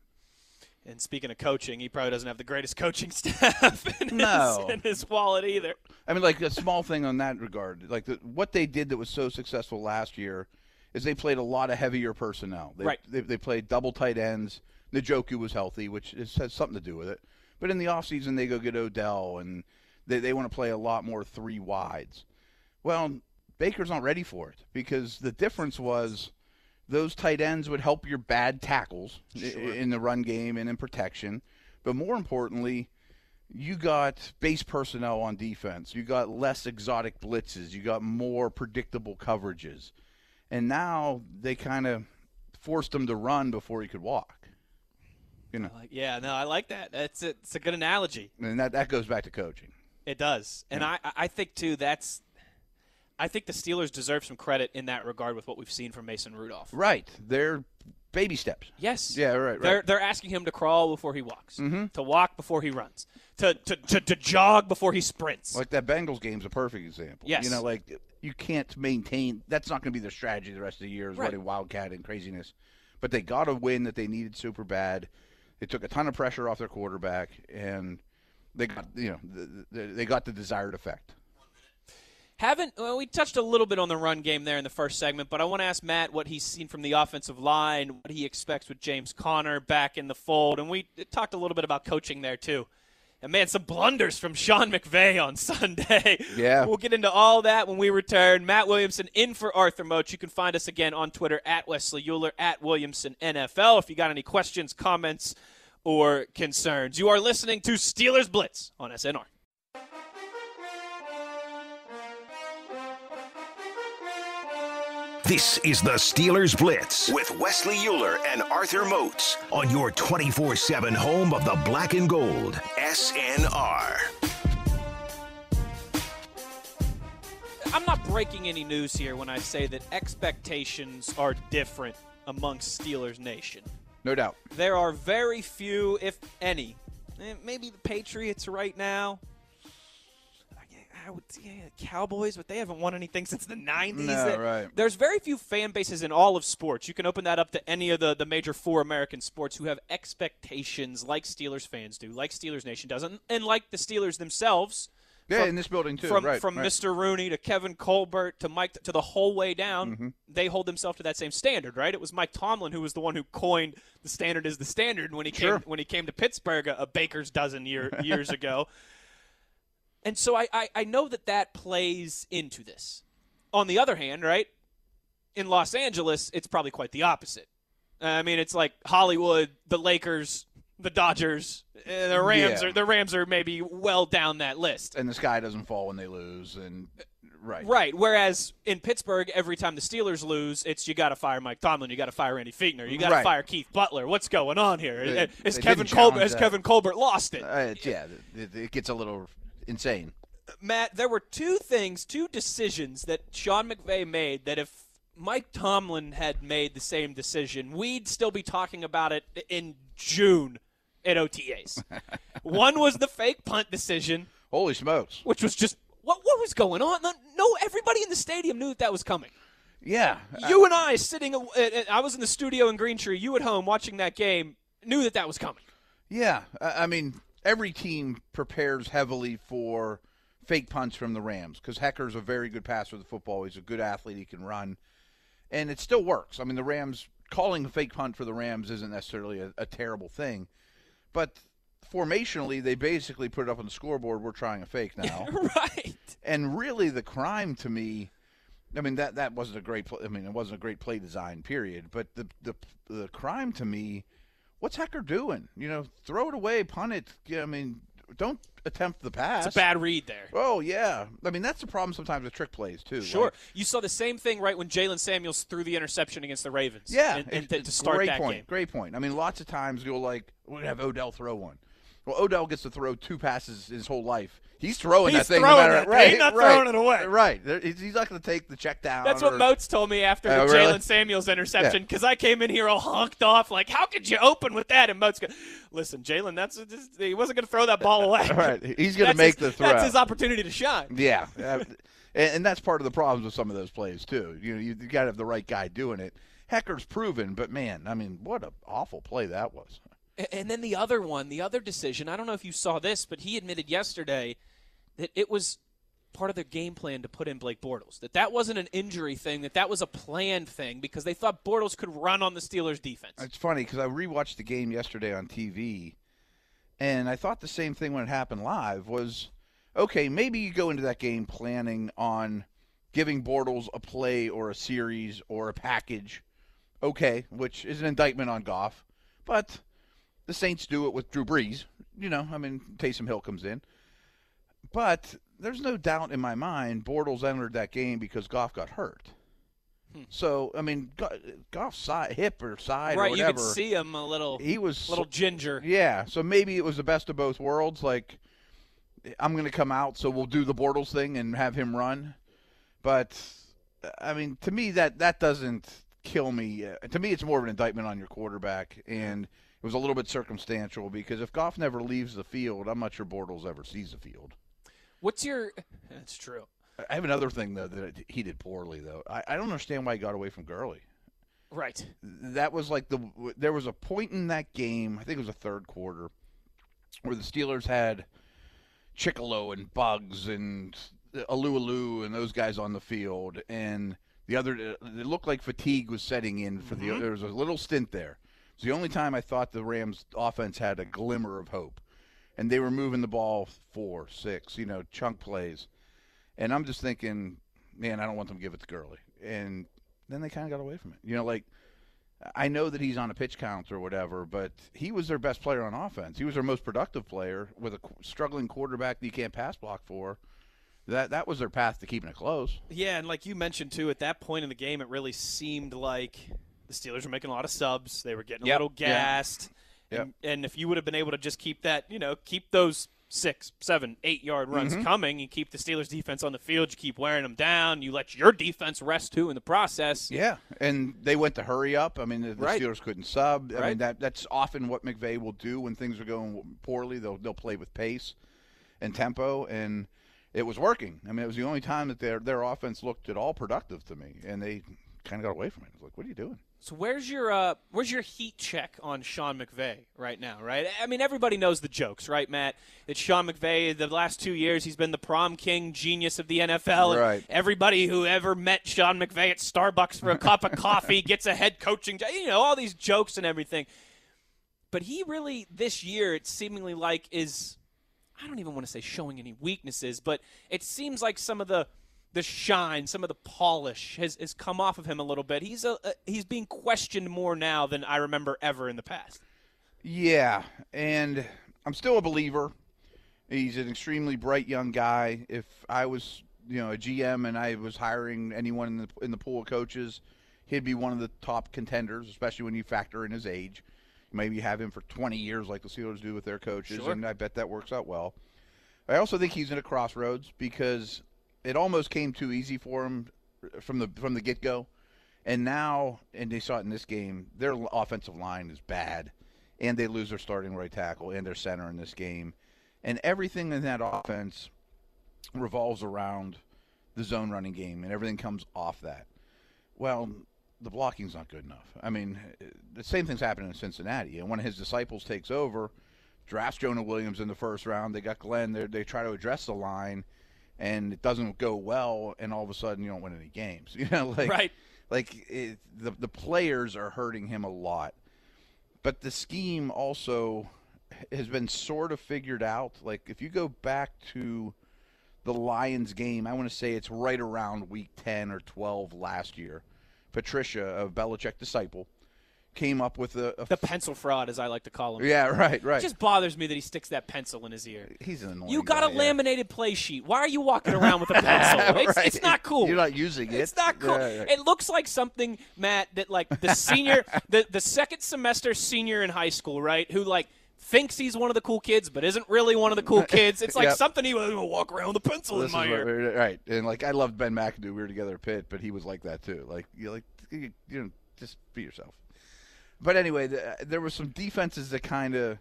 And speaking of coaching, he probably doesn't have the greatest coaching staff in, No. his, in his wallet either. I mean, like a small thing on that regard, like the, what they did that was so successful last year is they played a lot of heavier personnel. They, Right. They, they played double tight ends. Njoku was healthy, which is, has something to do with it. But in the offseason, they go get Odell, and they, they want to play a lot more three wides. Well, Baker's not ready for it because the difference was those tight ends would help your bad tackles i- in the run game and in protection. But more importantly, you got base personnel on defense. You got less exotic blitzes. You got more predictable coverages. And now they kind of forced him to run before he could walk. You know, Like, yeah, no, I like that. That's a, it's a good analogy. and that, that goes back to coaching. It does, and I I think too that's. I think the Steelers deserve some credit in that regard with what we've seen from Mason Rudolph. Right. They're baby steps. Yes. Yeah, right, right. They're they're asking him to crawl before he walks, Mm-hmm. to walk before he runs, to, to, to, to jog before he sprints. Like that Bengals game's a perfect example. Yes. You know, like you can't maintain. That's not going to be their strategy the rest of the year is Right. running wildcat and craziness. But they got a win that they needed super bad. They took a ton of pressure off their quarterback, and they got you know the, the, they got the desired effect. Haven't well, we touched a little bit on the run game there in the first segment, but I want to ask Matt what he's seen from the offensive line, what he expects with James Conner back in the fold, and we talked a little bit about coaching there too. And man, some blunders from Sean McVay on Sunday. Yeah. we'll get into all that when we return. Matt Williamson in for Arthur Moats. You can find us again on Twitter at Wesley Uhler at Williamson NFL. If you got any questions, comments, or concerns, you are listening to Steelers Blitz on SNR. This is the Steelers Blitz with Wesley Uhler and Arthur Moats on your 24 7 home of the black and gold. SNR. I'm not breaking any news here when I say that expectations are different amongst Steelers Nation. No doubt. There are very few, if any, eh, maybe the Patriots right now. I would yeah, Cowboys, but they haven't won anything since the 90s. No, There- right. There's very few fan bases in all of sports. You can open that up to any of the, the major four American sports who have expectations like Steelers fans do, like Steelers Nation does, and, and like the Steelers themselves. Yeah, From- in this building too. From right, from right. Mr. Rooney to Kevin Colbert to Mike to the whole way down, Mm-hmm. they hold themselves to that same standard, right? It was Mike Tomlin who was the one who coined the standard is the standard when he Sure. came when he came to Pittsburgh a, a baker's dozen year, years ago. And so I, I I know that that plays into this. On the other hand, right? In Los Angeles, it's probably quite the opposite. I mean, it's like Hollywood, the Lakers, the Dodgers, uh, the Rams Yeah. are the Rams are maybe well down that list. and the sky doesn't fall when they lose, and right, Right. Whereas in Pittsburgh, every time the Steelers lose, it's you got to fire Mike Tomlin, you got to fire Randy Fichtner, you got to Right. fire Keith Butler. What's going on here? Is they Kevin Colbert has. Kevin Colbert lost it? Uh, yeah, it gets a little insane. Matt, there were two things, two decisions that Sean McVay made that if Mike Tomlin had made the same decision, we'd still be talking about it in June at OTAs. One was the fake punt decision, Holy smokes! which was just what what was going on? No, everybody in the stadium knew that that was coming. Yeah, You and I sitting, uh, uh, I was in the studio in Green Tree. You at home watching that game knew that that was coming. Yeah, I I mean, every team prepares heavily for fake punts from the Rams because Hekker's a very good passer of the football. He's a good athlete. He can run, and it still works. I mean, the Rams calling a fake punt for the Rams isn't necessarily a, a terrible thing, but formationally, they basically put it up on the scoreboard. We're trying a fake now, right. and really, the crime to me. I mean that that wasn't a great. Play, I mean, it wasn't a great play design, period. But the the the crime to me what's Hekker doing? You know, throw it away, punt it. I mean, don't attempt the pass. It's a bad read there. Oh yeah, I mean that's the problem sometimes with trick plays too. Sure. Like, you saw the same thing right when Jaylen Samuels threw the interception against the Ravens. yeah, And, and it's- to, to start great that point. game. Great point. I mean, lots of times you'll like we're gonna have Odell throw one. Well, Odell gets to throw two passes his whole life. He's throwing He's that thing throwing no matter that thing. right. He's not right, throwing it away. Right. There- He's he's not going to take the check down. That's what or- Moats told me after Oh, the really? Jaylen Samuels interception because I came in here all honked off like, how could you open with that? And Moats go, listen, Jaylen, that's just, he wasn't going to throw that ball away. Right. He's going to make his- the throw. That's his opportunity to shine. Yeah, and, and that's part of the problems with some of those plays too. You know, you, you got to have the right guy doing it. Hekker's proven, but man, I mean, what an awful play that was. And then the other one, the other decision, I don't know if you saw this, but he admitted yesterday that it was part of their game plan to put in Blake Bortles. That that wasn't an injury thing, that that was a planned thing because they thought Bortles could run on the Steelers defense. It's funny because I rewatched the game yesterday on TV, and I thought the same thing when it happened live was, okay, maybe you go into that game planning on giving Bortles a play or a series or a package, okay, which is an indictment on Goff, but the Saints do it with Drew Brees. You know, I mean, Taysom Hill comes in. But there's no doubt in my mind Bortles entered that game because Goff got hurt. So, I mean, Go- Goff's side, hip or side right, or you whatever. could see him a little he was little ginger. yeah. So maybe it was the best of both worlds. Like, I'm going to come out, so we'll do the Bortles thing and have him run. But I mean, to me, that that doesn't kill me. Uh, to me, it's more of an indictment on your quarterback, and it was a little bit circumstantial because if Goff never leaves the field, I'm not sure Bortles ever sees the field. What's your? That's true. I have another thing though that he did poorly though. I, I don't understand why he got away from Gurley. Right. That was like the there was a point in that game. I think it was a third quarter where the Steelers had Chickillo and Buggs and Alu and those guys on the field, and the other it looked like fatigue was setting in for the. Mm-hmm. There was a little stint there. It's the only time I thought the Rams offense had a glimmer of hope, and they were moving the ball four, six, you know, chunk plays, and I'm just thinking, man, I don't want them to give it to Gurley, and then they kind of got away from it. You know, like I know that he's on a pitch count or whatever, but he was their best player on offense. He was their most productive player with a struggling quarterback that you can't pass block for. That that was their path to keeping it close. Yeah, and like you mentioned too, at that point in the game, it really seemed like the Steelers were making a lot of subs. They were getting a yep. little gassed. Yep. And, and if you would have been able to just keep that, you know, keep those six, seven, eight yard runs mm-hmm. coming. You keep the Steelers defense on the field. You keep wearing them down. You let your defense rest too in the process. Yeah, and they went to hurry up. I mean, the, the right. Steelers couldn't sub. I right. mean, that that's often what McVay will do when things are going poorly. They'll they'll play with pace and tempo, and it was working. I mean, it was the only time that their their offense looked at all productive to me, and they kind of got away from it. like, what are you doing? So where's your uh, where's your heat check on Sean McVay right now? Right, I mean everybody knows the jokes, right, Matt? That Sean McVay, the last two years, he's been the prom king genius of the NFL. Right. everybody who ever met Sean McVay at Starbucks for a cup of coffee gets a head coaching, you know, all these jokes and everything. But he really this year, it seemingly like is, I don't even want to say showing any weaknesses, but it seems like some of the the shine, some of the polish has, has come off of him a little bit. He's a, a, he's being questioned more now than I remember ever in the past. Yeah, and I'm still a believer. He's an extremely bright young guy. If I was, you know, a GM and I was hiring anyone in the in the pool of coaches, he'd be one of the top contenders, especially when you factor in his age. Maybe have him for 20 years like the Steelers do with their coaches, sure. and I bet that works out well. I also think he's in a crossroads because it almost came too easy for them from the from the get go, and now and they saw it in this game. Their offensive line is bad, and they lose their starting right tackle and their center in this game, and everything in that offense revolves around the zone running game, and everything comes off that. Well, the blocking's not good enough. I mean, the same thing's happening in Cincinnati, and when his disciples takes over, drafts Jonah Williams in the first round. They got Glenn. They they try to address the line and it doesn't go well, and all of a sudden you don't win any games. You know, like right. like it, the the players are hurting him a lot, but the scheme also has been sort of figured out. Like if you go back to the Lions game, I want to say it's right around week ten or twelve last year. Patricia, of Belichick disciple, came up with a, a the pencil fraud, as I like to call him. Yeah, right, right. It just bothers me that he sticks that pencil in his ear. He's an annoying. You got guy, a laminated play sheet. Why are you walking around with a pencil? It's, right. it's not cool. You're not using it. It's not cool. Yeah, right. It looks like something, Matt, that like the senior, the the second semester senior in high school, right? Who like thinks he's one of the cool kids, but isn't really one of the cool kids. It's like yep. something he would walk around with a pencil in my ear. Right, and like I loved Ben McAdoo. We were together at Pitt, but he was like that too. Like you like you know just be yourself. But anyway, the, uh, there were some defenses that kind of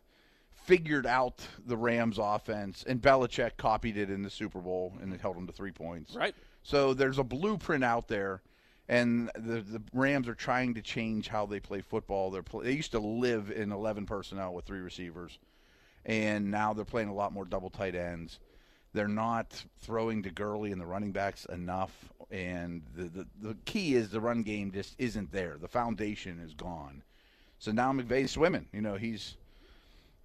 figured out the Rams' offense, and Belichick copied it in the Super Bowl, and it held them to three points. Right. So there's a blueprint out there, and the the Rams are trying to change how they play football. They're play, they used to live in 11 personnel with three receivers, and now they're playing a lot more double tight ends. They're not throwing to Gurley and the running backs enough, and the, the the key is the run game just isn't there. The foundation is gone. So now McVay's swimming. You know, he's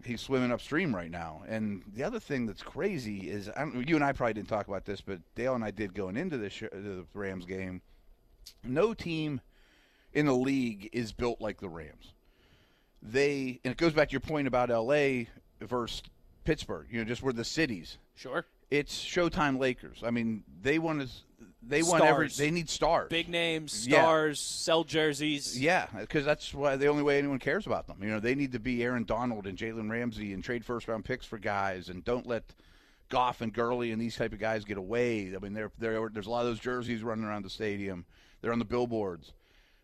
he's swimming upstream right now. And the other thing that's crazy is, you and I probably didn't talk about this, but Dale and I did going into this uh, the Rams game. No team in the league is built like the Rams. They and it goes back to your point about L.A. versus Pittsburgh. You know, just where the cities. Sure. It's Showtime Lakers. I mean, they want to they stars. want every. They need stars, big names, stars, yeah. sell jerseys. Yeah, because that's why the only way anyone cares about them. You know, they need to be Aaron Donald and Jalen Ramsey and trade first round picks for guys, and don't let Goff and Gurley and these type of guys get away. I mean, they're, they're, there's a lot of those jerseys running around the stadium. They're on the billboards.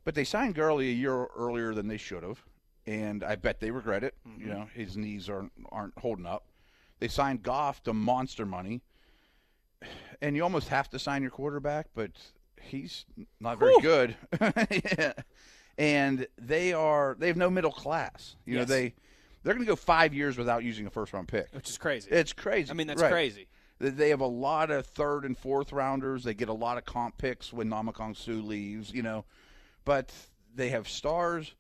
But they signed Gurley a year earlier than they should have, and I bet they regret it. Mm-hmm. You know, his knees aren't aren't holding up. They signed Goff to monster money, and you almost have to sign your quarterback, but he's not very Whew. good. yeah. And they are they have no middle class. You yes. know, they they're going to go five years without using a first round pick, which is crazy. It's crazy. I mean, that's right. crazy. They have a lot of third and fourth rounders. They get a lot of comp picks when Ndamukong Suh leaves. You know, but they have stars,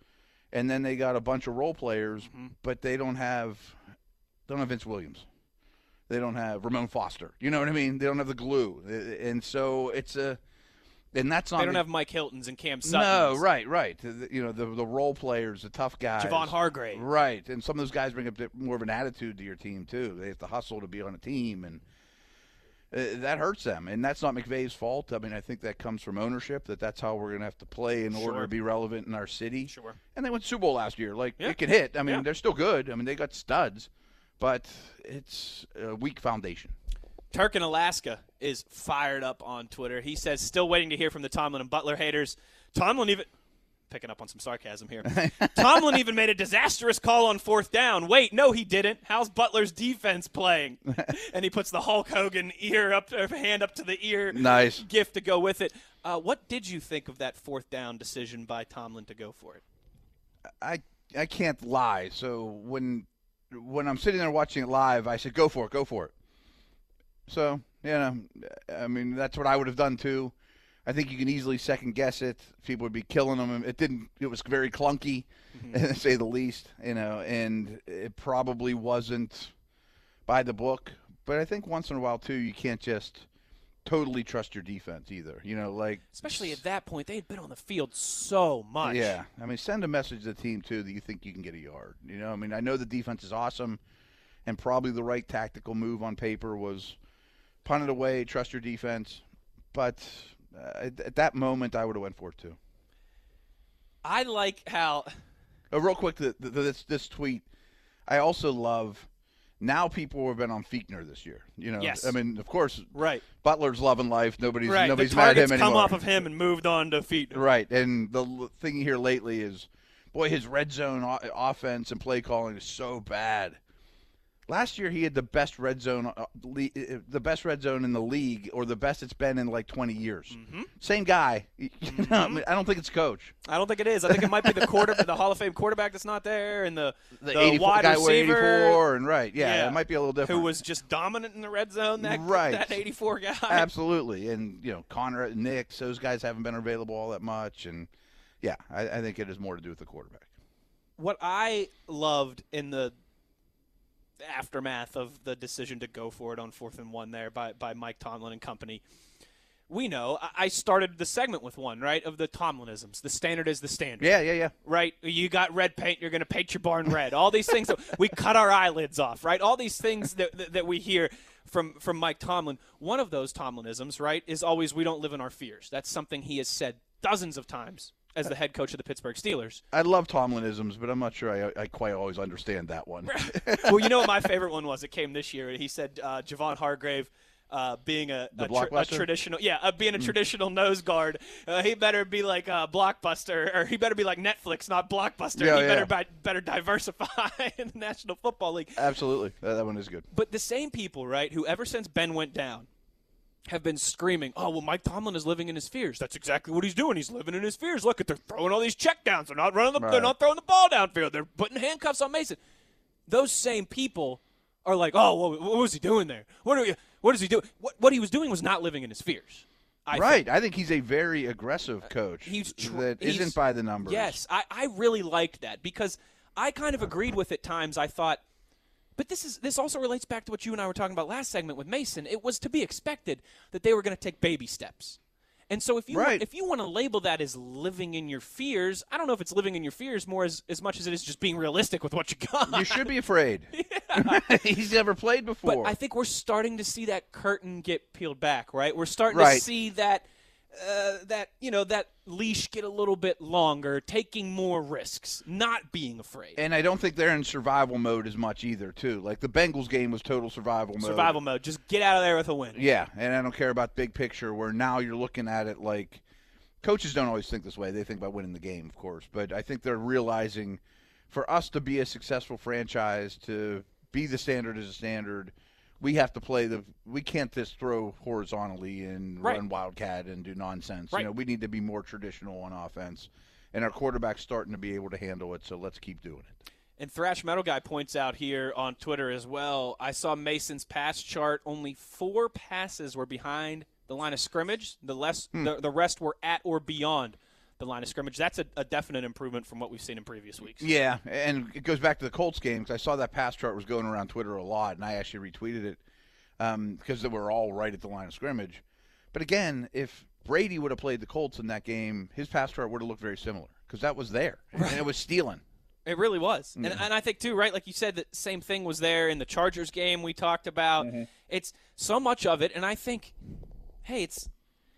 and then they got a bunch of role players, mm-hmm. but they don't have don't have Vince Williams. They don't have Ramon Foster. You know what I mean? They don't have the glue, and so it's a and that's not. They don't have Mike Hilton's and Cam Sutton. No, right, right. You know the the role players, the tough guys. Javon Hargrave. Right, and some of those guys bring up more of an attitude to your team too. They have to hustle to be on a team, and uh, that hurts them. And that's not McVay's fault. I mean, I think that comes from ownership. That that's how we're going to have to play in order to be relevant in our city. Sure. And they went Super Bowl last year. Like yeah. it can hit. I mean, yeah. they're still good. I mean, they got studs, but it's a weak foundation. Turk in Alaska is fired up on Twitter. He says, still waiting to hear from the Tomlin and Butler haters. Tomlin even picking up on some sarcasm here. Tomlin even made a disastrous call on fourth down. Wait, no, he didn't. How's Butler's defense playing? and he puts the Hulk Hogan ear up, or hand up to the ear. Nice gift to go with it. Uh, what did you think of that fourth down decision by Tomlin to go for it? I I can't lie. So when when I'm sitting there watching it live, I said, "Go for it, go for it." So, you know, I mean, that's what I would have done too. I think you can easily second guess it. People would be killing them. It didn't. It was very clunky, mm-hmm. to say the least. You know, and it probably wasn't by the book. But I think once in a while too, you can't just totally trust your defense either. You know, like especially at that point, they had been on the field so much. Yeah, I mean, send a message to the team too that you think you can get a yard. You know, I mean, I know the defense is awesome, and probably the right tactical move on paper was punt it away, trust your defense. But uh, at, that moment, I would have went for it too. I like how. Oh, real quick, the, the, this this tweet. I also love. Now people have been on Fichtner this year. You know, yes. I mean, of course, right. Butler's loving life. Nobody's right. nobody's mad at him anymore. come off of him and moved on to Fichtner. Right, and the thing here lately is, boy, his red zone offense and play calling is so bad. Last year he had the best red zone, uh, le- uh, the best red zone in the league, or the best it's been in like 20 years. Mm-hmm. Same guy. Mm-hmm. I, mean, I, don't think it's coach. I don't think it is. I think it might be the quarter, the Hall of Fame quarterback that's not there, and the the, the 84, wide guy receiver, 84, and right, yeah, yeah, it might be a little different. Who was just dominant in the red zone? That right. that 84 guy. Absolutely, and you know Conner, Nix, those guys haven't been available all that much, and yeah, I, I think it has more to do with the quarterback. What I loved in the aftermath of the decision to go for it on fourth and one there by, by Mike Tomlin and company. We know. I started the segment with one, right, of the Tomlinisms. The standard is the standard. Yeah, yeah, yeah. Right? You got red paint, you're going to paint your barn red. All these things, we cut our eyelids off, right? All these things that, that, that we hear from, from Mike Tomlin. One of those Tomlinisms, right, is always we don't live in our fears. That's something he has said dozens of times as the head coach of the Pittsburgh Steelers. I love Tomlinisms, but I'm not sure I, I quite always understand that one. well, you know what my favorite one was? It came this year. He said uh, Javon Hargrave. Uh, being a, a, a, traditional, yeah, uh, being a mm. traditional nose guard, uh, he better be like a blockbuster, or he better be like Netflix, not blockbuster. Yeah, he yeah. better bi- better diversify in the National Football League. Absolutely, that, that one is good. But the same people, right, who ever since Ben went down, have been screaming, "Oh well, Mike Tomlin is living in his fears." That's exactly what he's doing. He's living in his fears. Look, at they're throwing all these checkdowns. They're not running the. Right. They're not throwing the ball downfield. They're putting handcuffs on Mason. Those same people are like, "Oh, what, what was he doing there? What are you, What is he doing? What what he was doing was not living in his fears." I right. Think. I think he's a very aggressive uh, coach. He's tr- that he's, isn't by the numbers. Yes, I, I really liked that because I kind of agreed with at times. I thought but this is this also relates back to what you and I were talking about last segment with Mason. It was to be expected that they were going to take baby steps. And so if you right. want, if you want to label that as living in your fears, I don't know if it's living in your fears more as, as much as it is just being realistic with what you got. You should be afraid. He's never played before. But I think we're starting to see that curtain get peeled back, right? We're starting right. to see that uh, that you know that leash get a little bit longer, taking more risks, not being afraid. And I don't think they're in survival mode as much either, too. Like the Bengals game was total survival mode. Survival mode, just get out of there with a win. Yeah, and I don't care about big picture. Where now you're looking at it like coaches don't always think this way. They think about winning the game, of course, but I think they're realizing for us to be a successful franchise, to be the standard as a standard we have to play the. We can't just throw horizontally and Right. run wildcat and do nonsense. Right. You know, we need to be more traditional on offense, and our quarterback's starting to be able to handle it. So let's keep doing it. And Thrash Metal Guy points out here on Twitter as well. I saw Mason's pass chart. Only four passes were behind the line of scrimmage. The less, hmm. the, the rest were at or beyond the line of scrimmage. That's a, a definite improvement from what we've seen in previous weeks. Yeah, and it goes back to the Colts game because I saw that pass chart was going around Twitter a lot, and I actually retweeted it um, because they were all right at the line of scrimmage. But again, if Brady would have played the Colts in that game, his pass chart would have looked very similar because that was there, and it was stealing. It really was. And, and I think, too, right, like you said, the same thing was there in the Chargers game we talked about. Mm-hmm. It's so much of it. And I think, hey, it's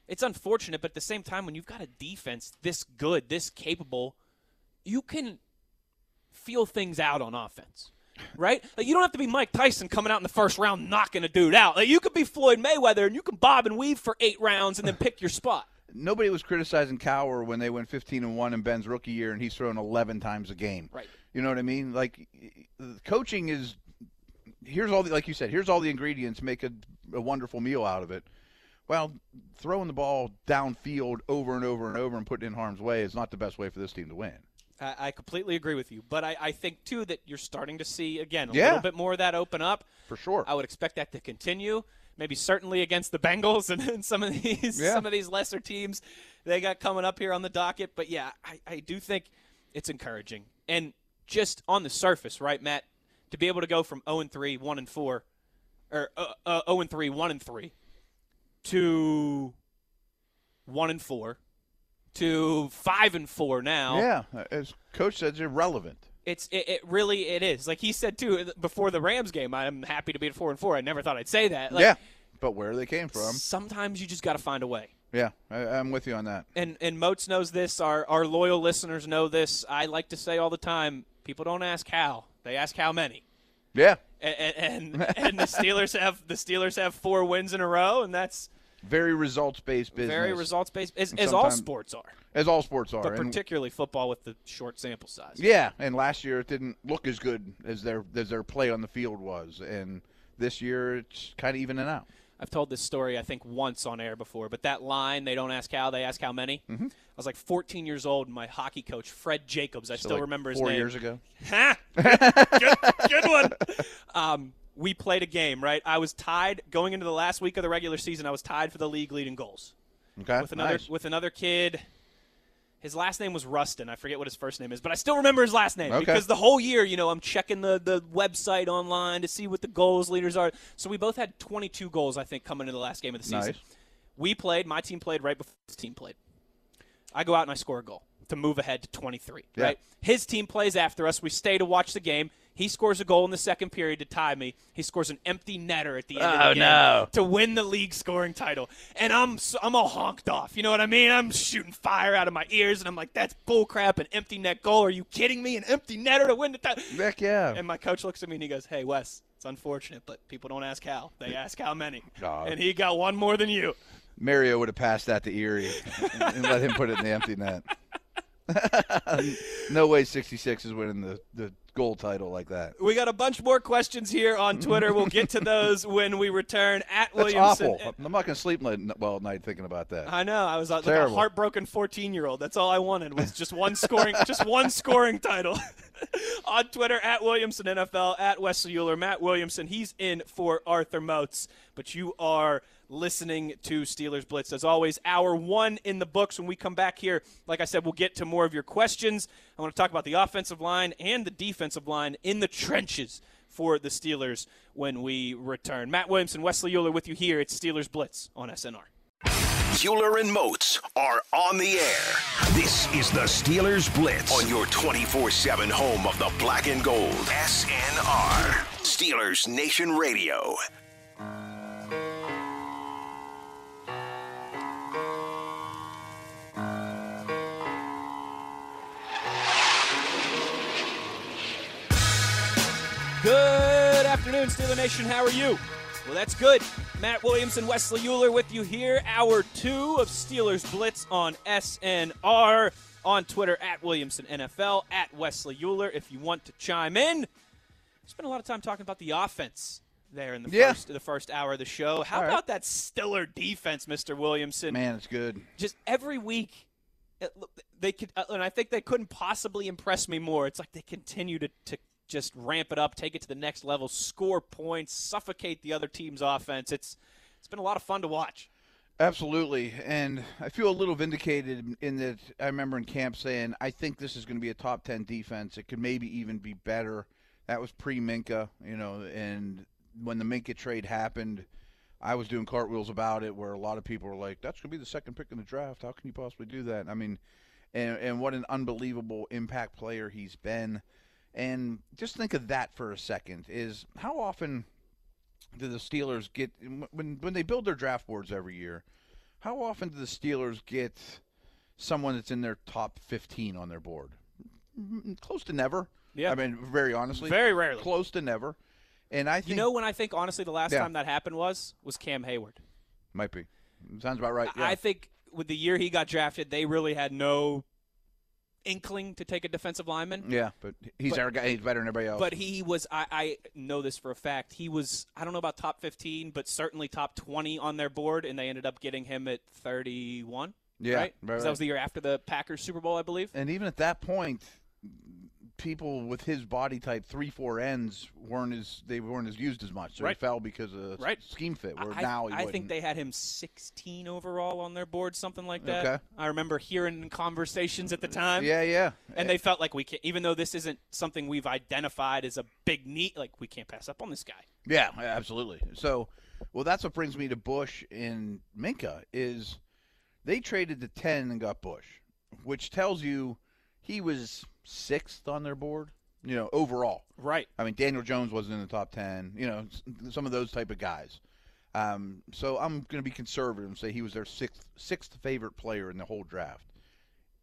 it's unfortunate, but at the same time, when you've got a defense this good, this capable, you can feel things out on offense. Right? Like you don't have to be Mike Tyson coming out in the first round knocking a dude out. Like you could be Floyd Mayweather and you can bob and weave for eight rounds and then pick your spot. Nobody was criticizing Cowher when they went 15 and one in Ben's rookie year, and he's thrown 11 times a game. Right. You know what I mean? Like, coaching is here's all the like you said. Here's all the ingredients. Make a, a wonderful meal out of it. Well, throwing the ball downfield over and over and over and putting it in harm's way is not the best way for this team to win. I, I completely agree with you, but I, I think too that you're starting to see again a Yeah. little bit more of that open up. For sure. I would expect that to continue. Maybe certainly against the Bengals and, and some of these Yeah. some of these lesser teams they got coming up here on the docket. But yeah, I, I do think it's encouraging. And just on the surface, right, Matt, to be able to go from 0 and 3, 1 and 4, or uh, uh, 0 and 3, 1 and 3, to 1 and 4, to 5 and 4 now Yeah, as coach said, it's irrelevant. it's it, it really it is like he said too before the Rams game. I'm happy to be at four and four. I never thought I'd say that. Like, yeah, but where they came from. Sometimes you just got to find a way. Yeah, I, I'm with you on that. And and Moats knows this. Our our loyal listeners know this. I like to say all the time. People don't ask how; they ask how many. Yeah, And and, and the Steelers have the Steelers have four wins in a row, and that's very results based business. very results based, as, as all sports are, as all sports are. but And- particularly football with the short sample size. Yeah, and last year it didn't look as good as their as their play on the field was, and this year it's kind of evening out. I've told this story I think once on air before, but that line they don't ask how, they ask how many. Mm-hmm. I was like 14 years old, and my hockey coach Fred Jacobs, I So, still like, remember his four name. years ago. Ha! Good, good, good one. Um, we played a game, right? I was tied going into the last week of the regular season. I was tied for the league leading goals Okay, with another nice. with another kid. His last name was Rustin. I forget what his first name is, but I still remember his last name Okay. because the whole year, you know, I'm checking the, the website online to see what the goals leaders are. So we both had 22 goals, I think, coming into the last game of the season. Nice. We played. My team played right before his team played. I go out and I score a goal to move ahead to 23. Yeah. Right. His team plays after us. We stay to watch the game. He scores a goal in the second period to tie me. He scores an empty netter at the end of Oh, the game no. to win the league scoring title. And I'm I'm all honked off. You know what I mean? I'm shooting fire out of my ears, and I'm like, "That's bullcrap! An empty net goal? Are you kidding me? An empty netter to win the title?" Heck yeah. And my coach looks at me and he goes, "Hey, Wes, it's unfortunate, but people don't ask how; they ask how many." God. And he got one more than you. Mario would have passed that to Erie and, and let him put it in the empty net. no way 66 is winning the, the gold title like that. We got a bunch more questions here on Twitter. We'll get to those when we return at That's Williamson. awful. I'm not going to sleep late- well at night thinking about that. I know. I was like a heartbroken 14 year old. That's all I wanted was just one scoring, just one scoring title. On Twitter at Williamson NFL at Wesley Uhler, Matt Williamson. He's in for Arthur Moats, but you are listening to Steelers Blitz as always. Hour one in the books. When we come back here, like I said, we'll get to more of your questions. I want to talk about the offensive line and the defensive line in the trenches for the Steelers when we return. Matt Williamson, Wesley Uhler with you here. It's Steelers Blitz on SNR. Uhler and Moats are on the air. This is the Steelers Blitz on your 24 7 home of the black and gold. SNR. Steelers Nation Radio. Afternoon, Steeler Nation. How are you? Well, that's good. Matt Williamson, Wesley Uhler with you here. Hour two of Steelers Blitz on SNR. On Twitter, at Williamson NFL, at Wesley Uhler, if you want to chime in. Spent a lot of time talking about the offense there in the Yeah. first the first hour of the show. How All right. about that Stiller defense, Mr. Williamson? Man, it's good. just every week they could uh, and i think they couldn't possibly impress me more it's like they continue to, to just ramp it up take it to the next level score points suffocate the other team's offense it's it's been a lot of fun to watch Absolutely, and I feel a little vindicated in that I remember in camp saying I think this is going to be a top ten defense. It could maybe even be better. That was pre Minkah, you know, and when the Minkah trade happened, I was doing cartwheels about it. Where a lot of people were like, "That's going to be the second pick in the draft. How can you possibly do that?" I mean, and and what an unbelievable impact player he's been. And just think of that for a second. Is how often do the Steelers get when when they build their draft boards every year? How often do the Steelers get someone that's in their top 15 on their board? Mm, Close to never. Yeah. I mean, very honestly, Very rarely. Close to never. And I think you know when i think honestly the last Yeah. time that happened was was cam heyward might be sounds about right. Yeah. i think with the year he got drafted they really had no inkling to take a defensive lineman yeah, but he's But- our guy. He's better than everybody else. But he was, I, I know this for a fact. He was, I don't know about top 15, but certainly top 20 on their board, and they ended up getting him at 31. Yeah, right? right, That was the year after the Packers Super Bowl, I believe. and even at that point, people with his body type, three four ends, weren't as they weren't as used as much. So Right. he fell because of Right. scheme fit. Where I, now I think wouldn't. they had him 16 overall on their board, something like that. Okay. I remember hearing conversations at the time. Yeah, yeah. And they felt like we can't, even though this isn't something we've identified as a big need, like we can't pass up on this guy. Yeah, absolutely. So, well, that's what brings me to Bush and Minkah is they traded the ten and got Bush, which tells you he was sixth on their board. You know, overall. Right. I mean, Daniel Jones wasn't in the top ten. You know, some of those type of guys. Um, so I'm going to be conservative and say he was their sixth sixth favorite player in the whole draft.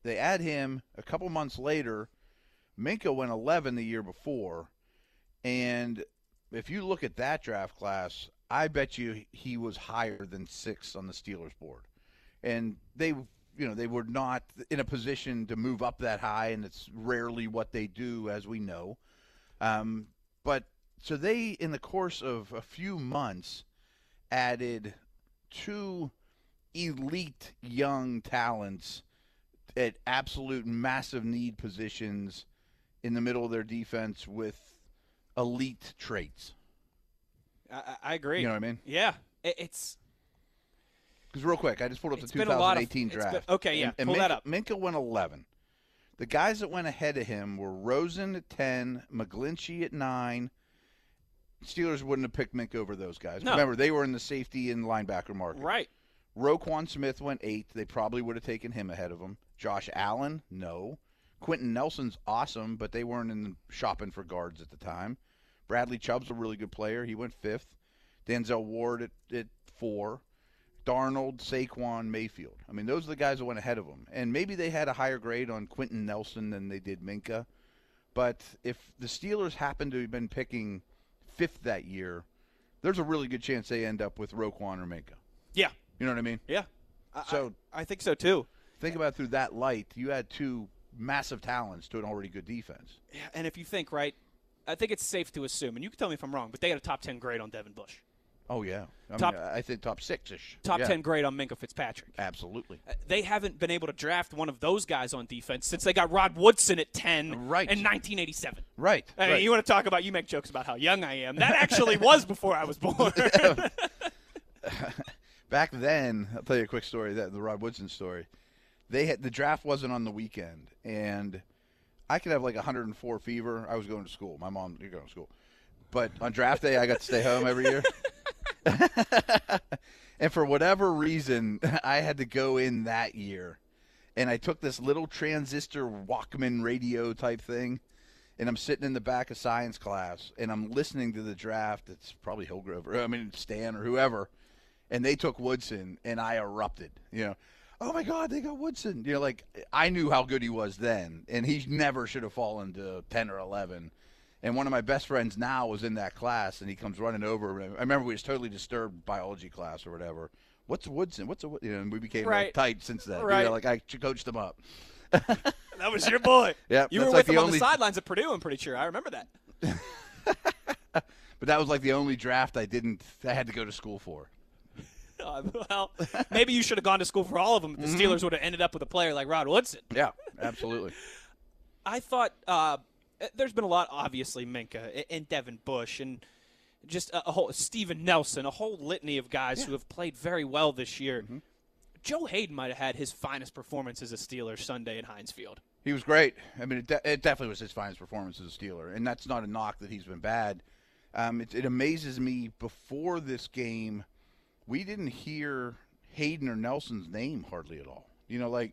They add him a couple months later. Minkah went 11 the year before, and if you look at that draft class, I bet you he was higher than sixth on the Steelers board, and they, you know, they were not in a position to move up that high, and it's rarely what they do, as we know. Um, but so they, in the course of a few months, added two elite young talents at absolute massive need positions in the middle of their defense with elite traits. I, I- I agree. You know what I mean? Yeah. It's Because real quick, I just pulled up It's the been a lot of- 2018 draft. been- okay, yeah, and, and pull that up. Minkah went 11. The guys that went ahead of him were Rosen at 10, McGlinchey at 9. Steelers wouldn't have picked Minkah over those guys. No. Remember, they were in the safety and linebacker market. right. Roquan Smith went eight. They probably would have taken him ahead of him. Josh Allen, no. Quenton Nelson's awesome, but they weren't in shopping for guards at the time. Bradley Chubb's a really good player. He went fifth. Denzel Ward at, at four. Darnold, Saquon, Mayfield. I mean, those are the guys that went ahead of them. And maybe they had a higher grade on Quenton Nelson than they did Minkah. But if the Steelers happen to have been picking fifth that year, there's a really good chance they end up with Roquan or Minkah. Yeah. You know what I mean? Yeah. I- So- I, I think so too. Think about it through that light. You had two massive talents to an already good defense. Yeah, and if you think right, I think it's safe to assume, and you can tell me if I'm wrong, but they had a top ten grade on Devin Bush, Oh yeah, I Top- mean, I think top six ish. top yeah, ten grade on Minkah Fitzpatrick. Absolutely. Uh, They haven't been able to draft one of those guys on defense since they got Rod Woodson at ten Right. in 1987. Right. I mean, right. you want to talk about you make jokes about how young I am. That actually was before I was born. Back then, I'll tell you a quick story. That the Rod Woodson story. They had the draft wasn't on the weekend, and I could have like 104 fever. I was going to school. My mom, you're going to school, but on draft day, I got to stay home every year. and for whatever reason, I had to go in that year, and I took this little transistor Walkman radio type thing. And I'm sitting in the back of science class, and I'm listening to the draft. It's probably Hillgrove, or I mean Stan, or whoever and they took Woodson, and I erupted. You know, oh my God, they got Woodson. You know, like I knew how good he was then, and he never should have fallen to ten or eleven. And one of my best friends now was in that class, and he comes running over. I remember we was totally disturbed biology class or whatever. What's Woodson? What's a you know? And we became like, tight since then. You know, Right. like I coached him up. That was your boy. Yep, you were like with him the on only- the sidelines at Purdue. I'm pretty sure. I remember that. But that was like the only draft I didn't. I had to go to school for. Uh, well, maybe you should have gone to school for all of them. The Mm-hmm. Steelers would have ended up with a player like Rod Woodson. Yeah, absolutely. I thought uh, there's been a lot, obviously, Minkah and Devin Bush and just a, whole Steven Nelson, a whole litany of guys who have played very well this year. Mm-hmm. Joe Haden might have had his finest performance as a Steeler Sunday at Heinz Field. He was great. I mean, it, de- it definitely was his finest performance as a Steeler, and that's not a knock that he's been bad. Um, it, it amazes me. Before this game, we didn't hear Haden or Nelson's name hardly at all. You know, like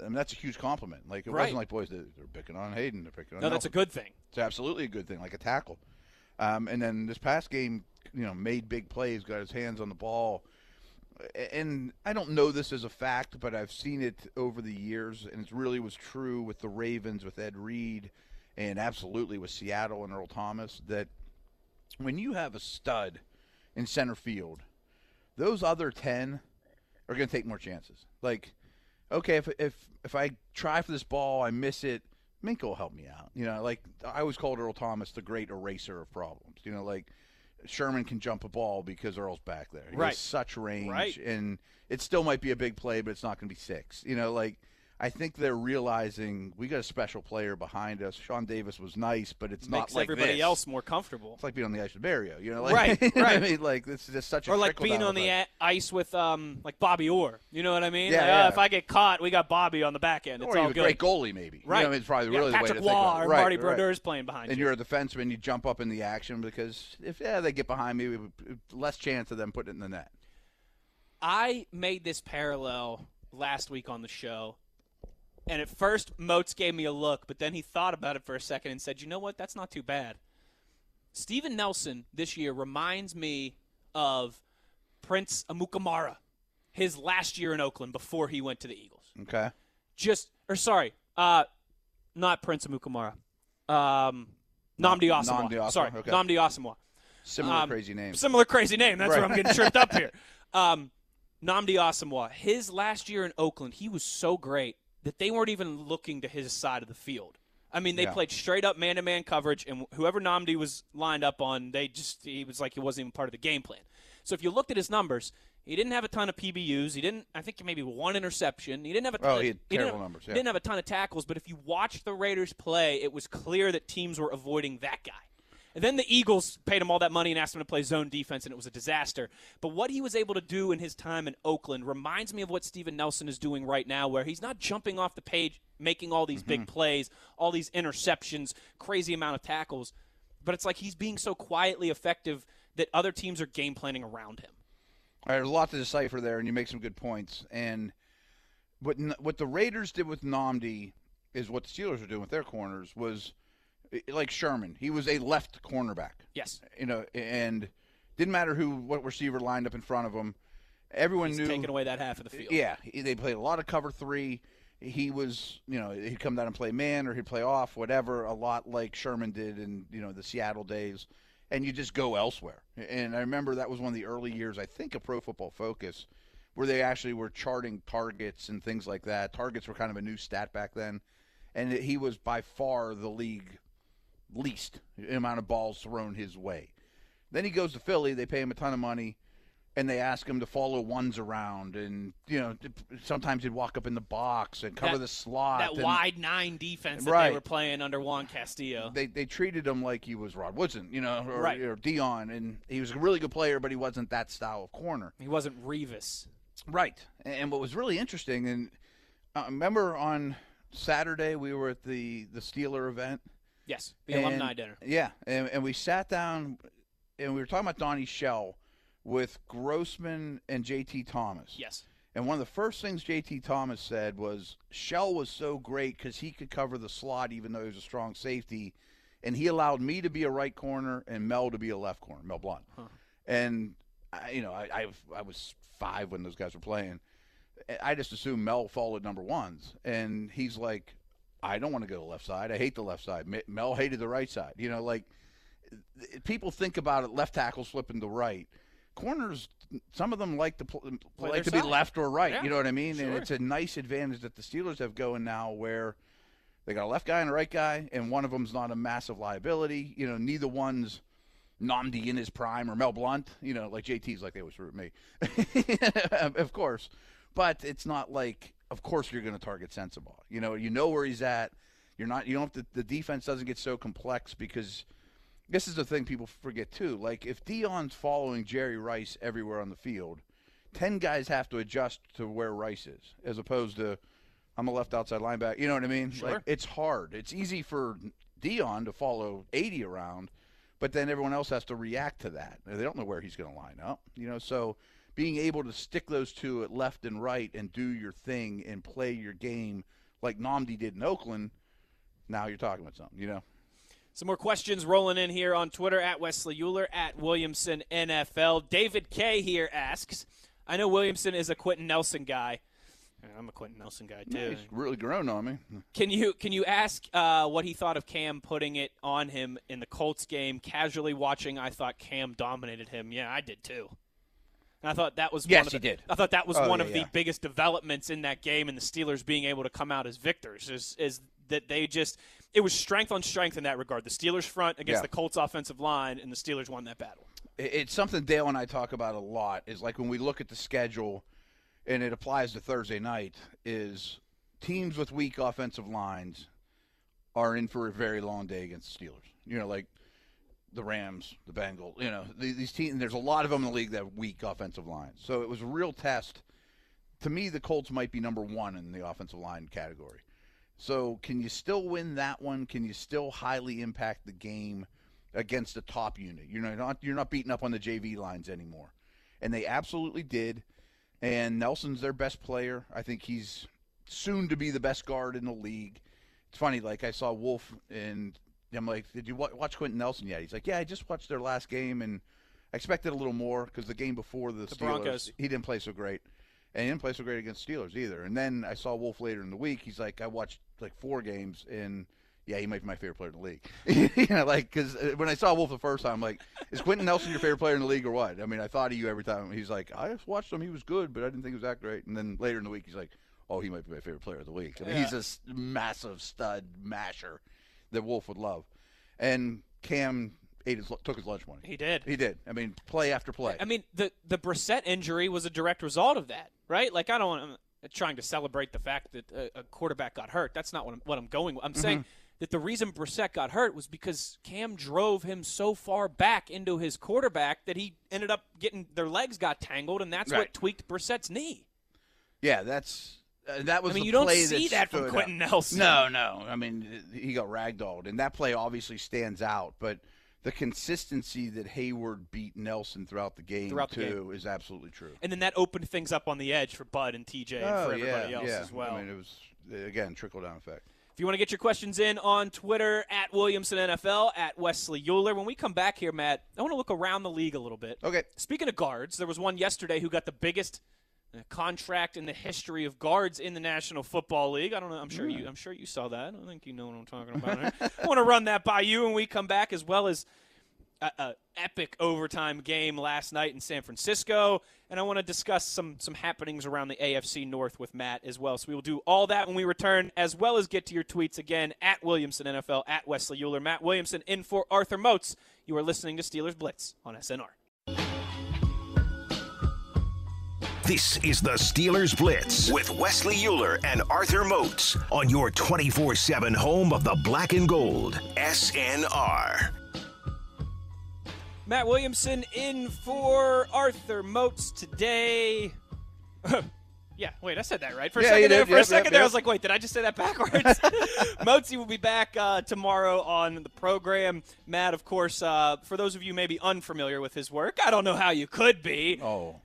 I mean, that's a huge compliment. Like it Right. wasn't like boys they're they're picking on Haden, they're picking on. No, that's a good thing. It's absolutely a good thing, like a tackle. Um, and then this past game, you know, made big plays, got his hands on the ball. And I don't know this as a fact, but I've seen it over the years, and it really was true with the Ravens, with Ed Reed, and absolutely with Seattle and Earl Thomas. That when you have a stud in center field, those other ten are going to take more chances. Like, okay, if if if I try for this ball, I miss it. Minkah will help me out. You know, like I always called Earl Thomas the great eraser of problems. You know, like Sherman can jump a ball because Earl's back there. He Right. has such range, Right. and it still might be a big play, but it's not going to be six. You know, like I think they're realizing we got a special player behind us. Sean Davis was nice, but it's Makes not like everybody this. else more comfortable. It's like being on the ice with Barrio. You know, like, Right, what I mean, like this is just such a or like being on the a- ice with um like Bobby Orr. You know what I mean? Yeah, Like, yeah. oh, if I get caught, we got Bobby on the back end. It's or all even a great goalie, maybe. You know Right. I mean, it's probably Yeah, really the way Patrick to think about it. or Right, Marty right. Brodeur's playing behind you. and you. you're a defenseman, you jump up in the action because if yeah they get behind me, less chance of them putting it in the net. I made this parallel last week on the show, and at first Moats gave me a look, but then he thought about it for a second and said, "You know what? That's not too bad." Steven Nelson this year reminds me of Prince Amukamara, his last year in Oakland before he went to the Eagles. Okay, Just or sorry, uh, not Prince Amukamara, um, Nnamdi Asomugha. Nnamdi Asomugha, Sorry, okay. Nnamdi Asomugha. similar Um, crazy name. Similar crazy name. That's Right. where I'm getting tripped up here. Um, Nnamdi Asomugha. His last year in Oakland, he was so great that they weren't even looking to his side of the field. I mean, they Yeah. played straight up man to man coverage, and whoever Nnamdi was lined up on, they just he was like he wasn't even part of the game plan. So if you looked at his numbers, he didn't have a ton of PBUs. He didn't. I think maybe one interception. He didn't have a ton Oh, he had terrible have- numbers, yeah. didn't have a ton of tackles, but if you watched the Raiders play, it was clear that teams were avoiding that guy. And then the Eagles paid him all that money and asked him to play zone defense, and it was a disaster. But what he was able to do in his time in Oakland reminds me of what Steven Nelson is doing right now, where he's not jumping off the page, making all these big mm-hmm. plays, all these interceptions, crazy amount of tackles. But it's like he's being so quietly effective that other teams are game planning around him. All right, there's a lot to decipher there, and you make some good points. And what what the Raiders did with Nnamdi is what the Steelers are doing with their corners was like Sherman. He was a left cornerback. Yes. You know, and didn't matter who what receiver lined up in front of him. Everyone He's knew taking away that half of the field. Yeah, they played a lot of cover three. He was, you know, he'd come down and play man or he'd play off, whatever, a lot like Sherman did in, you know, the Seattle days. And you just go elsewhere. And I remember that was one of the early years, I think, of Pro Football Focus, where they actually were charting targets and things like that. Targets were kind of a new stat back then. And he was by far the league least amount of balls thrown his way. Then he goes to Philly. They pay him a ton of money, and they ask him to follow ones around, and you know sometimes he'd walk up in the box and cover That- the slot. That and wide nine defense that Right. they were playing under Juan Castillo. They they treated him like he was Rod Woodson, you know, or, Right. or Deion, and he was a really good player, but he wasn't that style of corner. he wasn't Revis. Right. And, and what was really interesting, and uh, remember on Saturday we were at the the Steeler event. Yes, the And- alumni dinner. Yeah, and, and we sat down and we were talking about Donnie Shell with Grossman and JT Thomas. Yes. And one of the first things JT Thomas said was Shell was so great because he could cover the slot even though he was a strong safety. And he allowed me to be a right corner and Mel to be a left corner, Mel Blount. And, I, you know, I, I, I was five when those guys were playing. I just assumed Mel followed number ones. And he's like, I don't want to go to the left side. I hate the left side. Mel hated the right side. You know, like people think about it. Left tackle flipping to right. Corners, some of them like to pl- like to side. be left or right. Yeah, you know what I mean? sure. And it's a nice advantage that the Steelers have going now, where they got a left guy and a right guy, and one of them's not a massive liability. You know, neither one's Nnamdi in his prime or Mel Blount. You know, like JT's like they always root me, of course. But it's not like, of course, you're going to target Sensabaugh. You know, you know where he's at. You're not. You don't have to. The defense doesn't get so complex because this is the thing people forget too. Like if Deion's following Jerry Rice everywhere on the field, ten guys have to adjust to where Rice is, as opposed to I'm a left outside linebacker. You know what I mean? Sure. Like it's hard. It's easy for Deion to follow 80 around, but then everyone else has to react to that. They don't know where he's going to line up. You know, so being able to stick those two at left and right and do your thing and play your game like Nnamdi did in Oakland, now you're talking about something. You know. Some more questions rolling in here on Twitter at Wesley Uhler at Williamson NFL. David K here asks, I know Williamson is a Quenton Nelson guy. I'm a Quenton Nelson guy too. He's really grown on me. Can you can you ask uh, what he thought of Cam putting it on him in the Colts game? Casually watching, I thought Cam dominated him. Yeah, I did too. And I thought that was Yes, one of he the, did. I thought that was Oh, one yeah, of yeah. the biggest developments in that game, and the Steelers being able to come out as victors is, is that they just it was strength on strength in that regard. The Steelers front against Yeah. the Colts offensive line, and the Steelers won that battle. It's something Dale and I talk about a lot. Is like when we look at the schedule, and it applies to Thursday night. Is teams with weak offensive lines are in for a very long day against the Steelers. You know, like the Rams, the Bengals. You know, the- these teams. There's a lot of them in the league that have weak offensive lines. So it was a real test. To me, the Colts might be number one in the offensive line category. So can you still win that one? Can you still highly impact the game against a top unit? You're not you're not beating up on the JV lines anymore, and they absolutely did. And Nelson's their best player. I think he's soon to be the best guard in the league. It's funny, like I saw Wolf, and I'm like, "Did you watch Quenton Nelson yet?" He's like, "Yeah, I just watched their last game, and I expected a little more because the game before the, Steelers, Broncos. he didn't play so great." And he didn't play so great against Steelers either. And then I saw Wolf later in the week. He's like, I watched like four games, and yeah, he might be my favorite player in the league. you know, like because uh, when I saw Wolf the first time, I'm like, is Quenton Nelson your favorite player in the league or what? I mean, I thought of you every time. He's like, I just watched him. He was good, but I didn't think he was that great. And then later in the week, he's like, oh, he might be my favorite player of the week. I mean, he's a massive stud masher that Wolf would love. And Cam ate his, took his lunch money. He did. He did. I mean, play after play. I mean, the the Brissett injury was a direct result of that, right? Like, I don't want I'm trying to celebrate the fact that a, a quarterback got hurt. That's not what I'm, what I'm going. with. I'm mm-hmm. saying that the reason Brissett got hurt was because Cam drove him so far back into his quarterback that he ended up getting their legs got tangled, and that's what tweaked Brissett's knee. Yeah, that's uh, that was. I mean, the you don't see that from Quenton out. Nelson. No, no. I mean, he got ragdolled, and that play obviously stands out. But the consistency that Heyward beat Nelson throughout the game Throughout the too is absolutely true. And then that opened things up on the edge for Bud and TJ and for everybody yeah, else yeah. as well. I mean, it was again trickle down effect. If you want to get your questions in on Twitter at Williamson NFL at Wesley Uhler. When we come back here, Matt, I want to look around the league a little bit. Okay. Speaking of guards, there was one yesterday who got the biggest contract in the history of guards in the National Football League. I don't know. I'm sure you. I'm sure you saw that. I think you know what I'm talking about. I want to run that by you when we come back, as well as a, a epic overtime game last night in San Francisco, and I want to discuss some some happenings around the AFC North with Matt as well. So we will do all that when we return, as well as get to your tweets again at Williamson NFL at Wesley Uhler. Matt Williamson in for Arthur Moats. You are listening to Steelers Blitz on SNR. This is the Steelers Blitz with Wesley Uhler and Arthur Moats on your 24 7 home of the black and gold. SNR. Matt Williamson in for Arthur Moats today. yeah, wait, I said that right. For a second there, did. for a second yep, there, I was like, wait, did I just say that backwards? Motesy will be back uh, tomorrow on the program. Matt, of course, uh, for those of you maybe unfamiliar with his work, I don't know how you could be, Oh,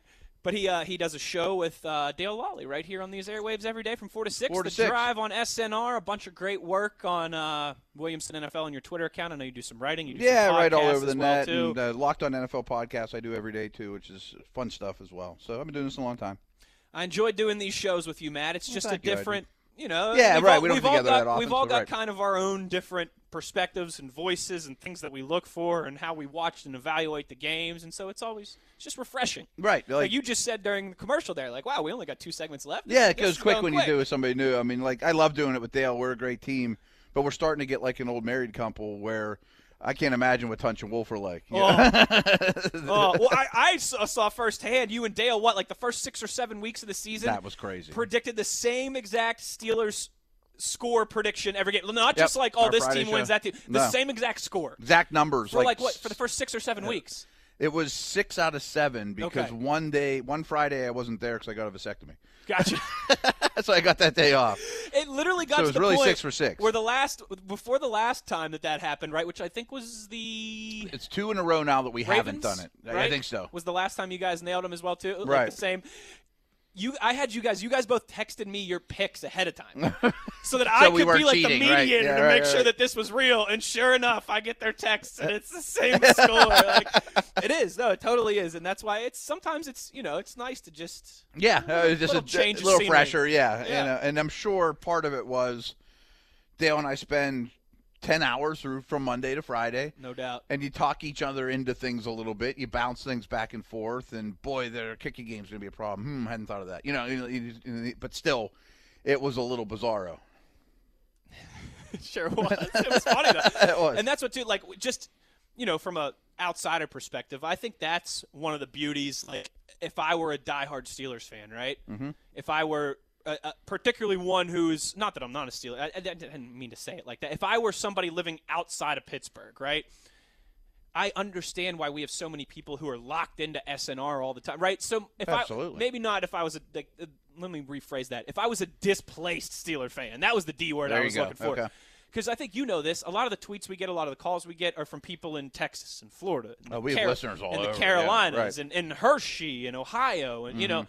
but he uh, he does a show with uh, Dale Lolley right here on these airwaves every day from four to six. Four to the six. drive on SNR, a bunch of great work on uh, Williamson NFL on your Twitter account. I know you do some writing. You do yeah, some right all over the well, net. too. And uh, Locked on NFL podcast I do every day too, which is fun stuff as well. So I've been doing this a long time. I enjoy doing these shows with you, Matt. It's just a thank you, different. You know, Yeah, we've right, All, we don't we've all got we've all got right. kind of our own different perspectives and voices and things that we look for and how we watch and evaluate the games, and so it's always it's just refreshing. Right, Like, like- you just said during the commercial there, like, wow, we only got two segments left. Yeah, it goes quick when quick. you do with somebody new. I mean, like I love doing it with Dale. We're a great team, but we're starting to get like an old married couple where I can't imagine what Tunch and Wolf are like. Oh. know? Oh, well, I, I saw, uh, saw firsthand you and Dale. What, like the first six or seven weeks of the season? That was crazy. Predicted the same exact Steelers score prediction every game. Not Yep, just like, oh, our this Friday team wins that team. The No. same exact score exact numbers. for like, what for the first six or seven weeks. It was six out of seven because Okay. one day, one Friday, I wasn't there because I got a vasectomy, Gotcha. so I got that day off. it literally got So it was the really point six for six. Where the last before the last time that that happened, right? Which I think was the It's two in a row now that we haven't done it. I- right? I think so. Was the last time you guys nailed them as well too? Like Right. the same. You, I had you guys. You guys both texted me your picks ahead of time, so that I So we could be like cheating, the right? mediator Yeah, to right, make sure that this was real. And sure enough, I get their texts, and it's the same score. Like, it is. No, it totally is, and that's why it's sometimes it's you know it's nice to just Yeah, uh, just a, change a little scenery. fresher. Yeah, Yeah. And, uh, and I'm sure part of it was Dale and I spend ten hours through from Monday to Friday. no doubt. and you talk each other into things a little bit. You bounce things back and forth, and boy, their kicking game's going to be a problem. Hmm, hadn't thought of that. You know, you know, you- you- but still, it was a little bizarro. Sure was. It was funny though. It was. And that's what too like just you know from a outsider perspective, I think that's one of the beauties. Like if I were a diehard Steelers fan, right? Mm-hmm. If I were uh, uh, particularly one who's not that I'm not a Steeler. I, I didn't mean to say it like that. If I were somebody living outside of Pittsburgh, right? I understand why we have so many people who are locked into SNR all the time, right? So if Absolutely. I maybe not if I was a like, uh, let me rephrase that. If I was a displaced Steeler fan, that was the D word There I was looking for. Okay. Because I think you know this. A lot of the tweets we get, a lot of the calls we get are from people in Texas and Florida. and Oh, we have listeners all in over, the yeah, Carolinas right. Mm-hmm. and, and Hershey and Ohio. And, you know,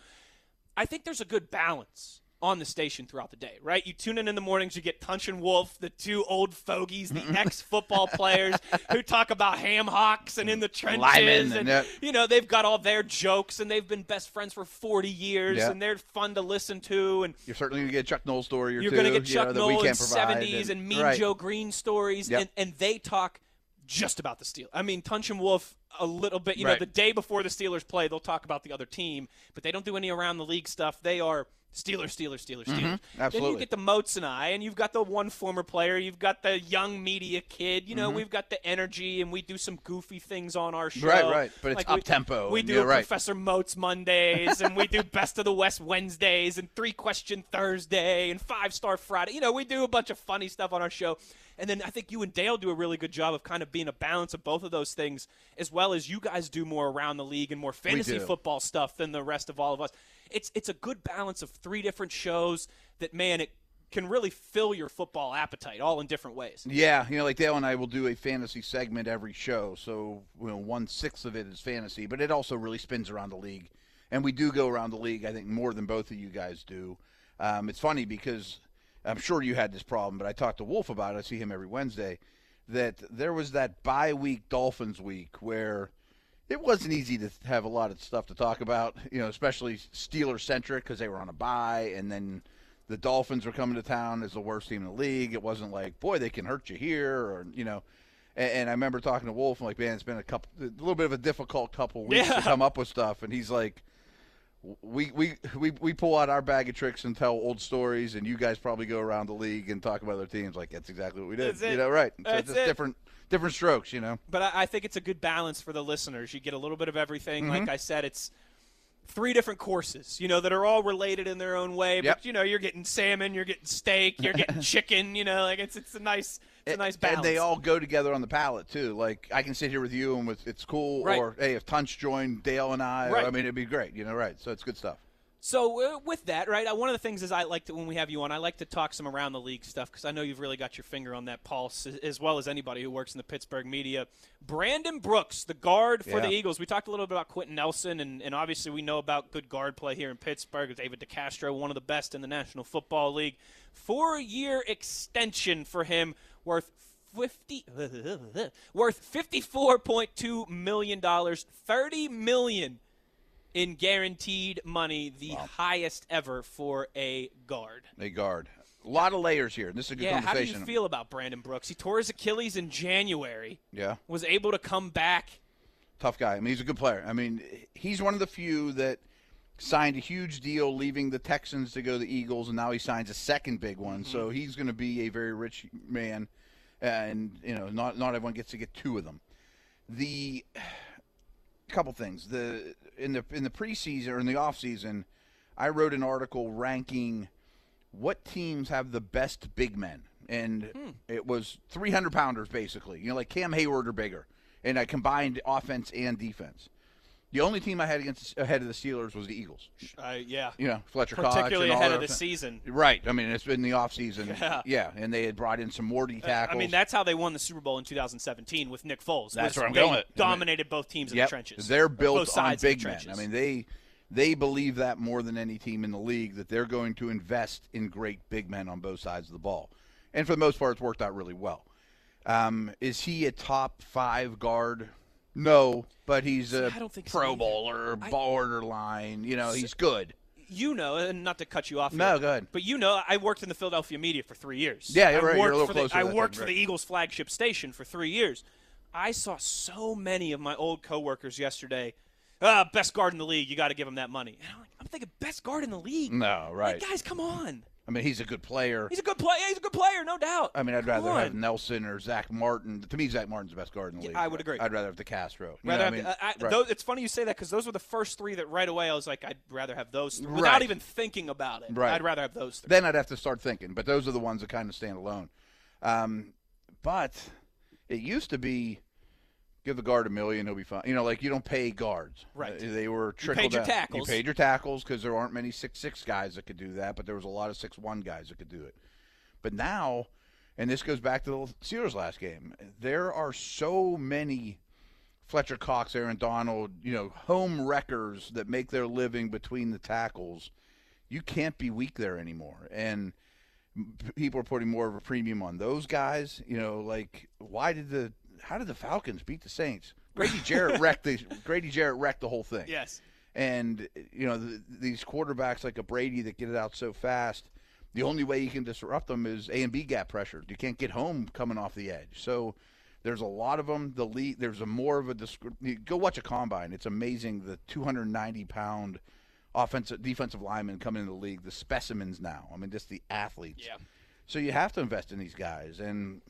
I think there's a good balance on the station throughout the day, right? You tune in in the mornings, you get Tunch and Wolf, the two old fogies, the mm-hmm. ex-football players who talk about ham hocks and in the trenches, Lyman, and yeah. you know they've got all their jokes and they've been best friends for 40 years, Yeah. and they're fun to listen to, and You're certainly going to get Chuck Noll story or you're going to get you know, Chuck we Nolan 70s and, Mean right. Joe Greene stories, Yep. and, and they talk just about the Steelers. I mean, Tunch and Wolf a little bit. You know, the day before the Steelers play, they'll talk about the other team, but they don't do any around the league stuff. They are Steelers, Steelers, Steelers, Steelers. Then you Mm-hmm. get the Moats and I, and you've got the one former player, you've got the young media kid. You know, Mm-hmm. we've got the energy, and we do some goofy things on our show. Right, right. But it's Like up-tempo, We and do right. Professor Moats Mondays, and we do Best of the West Wednesdays, and Three Question Thursday, and Five Star Friday. You know, we do a bunch of funny stuff on our show. And then I think you and Dale do a really good job of kind of being a balance of both of those things, as well as you guys do more around the league and more fantasy football stuff than the rest of all of us. It's it's a good balance of three different shows that man it can really fill your football appetite all in different ways. Yeah, you know, like Dale and I will do a fantasy segment every show, so you know, one sixth of it is fantasy, but it also really spins around the league, and we do go around the league. I think more than both of you guys do. Um, it's funny because I'm sure you had this problem, but I talked to Wolf about it. I see him every Wednesday. That there was that bye week Dolphins week where it wasn't easy to have a lot of stuff to talk about, you know, especially Steeler centric because they were on a bye, and then the Dolphins were coming to town as the worst team in the league. It wasn't like, boy, they can hurt you here, or you know. And, and I remember talking to Wolf, and like, man, it's been a couple, a little bit of a difficult couple weeks Yeah. to come up with stuff, and he's like. We, we we we pull out our bag of tricks and tell old stories, and you guys probably go around the league and talk about other teams. Like that's exactly what we did. That's it. You know, right? So That's just it. different different strokes. You know. but I, I think it's a good balance for the listeners. You get a little bit of everything. Mm-hmm. Like I said, it's three different courses, you know, that are all related in their own way. But Yep. you know, you're getting salmon, you're getting steak, you're getting chicken. You know, like it's it's a nice it's a nice balance. And they all go together on the palette too. Like I can sit here with you and with it's cool. Right. Or hey, if Tunch joined Dale and I, Right. I mean it'd be great. You know, right? So it's good stuff. So uh, with that, right? uh, One of the things is I like to when we have you on, I like to talk some around the league stuff because I know you've really got your finger on that pulse as- well as anybody who works in the Pittsburgh media. Brandon Brooks, the guard for the Eagles. We talked a little bit about Quenton Nelson, and, and obviously we know about good guard play here in Pittsburgh. David DeCastro, one of the best in the National Football League. Four-year extension for him, worth. 50 worth 54.2 million dollars 30 million in guaranteed money, the highest ever for a guard. A guard. A lot of layers here. This is a good Yeah, how do you feel about Brandon Brooks? He tore his Achilles in January. Yeah. Was able to come back. Tough guy. I mean, he's a good player. I mean, he's one of the few that signed a huge deal leaving the Texans to go to the Eagles, and now he signs a second big one. So mm-hmm. he's going to be a very rich man, and you know, not not everyone gets to get two of them. The couple things the in the in the preseason or in the off season, I wrote an article ranking what teams have the best big men, and hmm. it was 300 pounders basically. You know, like Cam Heyward or bigger, and I combined offense and defense. The only team I had against ahead of the Steelers was the Eagles. Uh, yeah. You know, Fletcher Cox Particularly ahead of the season. Right. I mean, it's been the off season. Yeah. and they had brought in some more D I tackles. I mean, that's how they won the Super Bowl in 2017 with Nick Foles. That's where I'm they going. Dominated both teams in Yep. the trenches. They're built on big men. I mean, they they believe that more than any team in the league that they're going to invest in great big men on both sides of the ball, and for the most part, it's worked out really well. Um, is he a top five guard? No, but he's a I don't think Pro either. Bowler, I- borderline. You know, he's good. you know, and not to cut you off. No, here, go ahead. But you know, I worked in the Philadelphia media for three years. Yeah, you're I right. You're a little for the, closer I worked thing, for the. Eagles flagship station for three years. I saw so many of my old coworkers yesterday. Ah, best guard in the league. You got to give him that money. And I'm, like, I'm thinking best guard in the league. No, right. Like, guys, come on. I mean, he's a good player. He's a good player. He's a good player, no doubt. I mean, I'd rather have. Nelson or Zach Martin. To me, Zach Martin's the best guard in the Yeah, league. I would agree. I'd rather have DeCastro. You Rather have, I mean? I, Right. those, it's funny you say that because those were the first three that right away I was like, I'd rather have those. Right. without even thinking about it. Right. I'd rather have those three. then I'd have to start thinking. But those are the ones that kind of stand alone. Um, but it used to be give the guard a million, he'll be fine. You know, like you don't pay guards. Right. Uh, they were You paid your down. tackles. You paid your tackles because there aren't many six six guys that could do that, but there was a lot of six one guys that could do it. But now, and this goes back to the Steelers last game, there are so many Fletcher Cox, Aaron Donald, you know, home wreckers that make their living between the tackles. You can't be weak there anymore. And people are putting more of a premium on those guys. You know, like why did the how did the Falcons beat the Saints? Grady Jarrett wrecked the Grady Jarrett wrecked the whole thing. Yes. And you know th these quarterbacks like a Brady that get it out so fast. The only way you can disrupt them is A and B gap pressure. You can't get home coming off the edge. So there's a lot of them. The lead, there's a more of a go watch a combine. It's amazing the 290 pound offensive defensive linemen coming into the league. The specimens now. I mean, just the athletes. Yeah. So you have to invest in these guys, and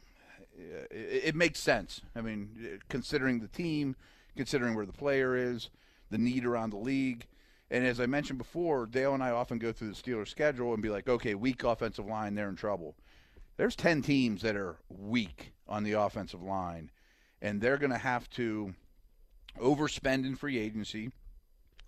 it, it makes sense. I mean, considering the team, considering where the player is, the need around the league. And as I mentioned before, Dale and I often go through the Steelers' schedule and be like, okay, weak offensive line, they're in trouble. There's 10 teams that are weak on the offensive line, and they're going to have to overspend in free agency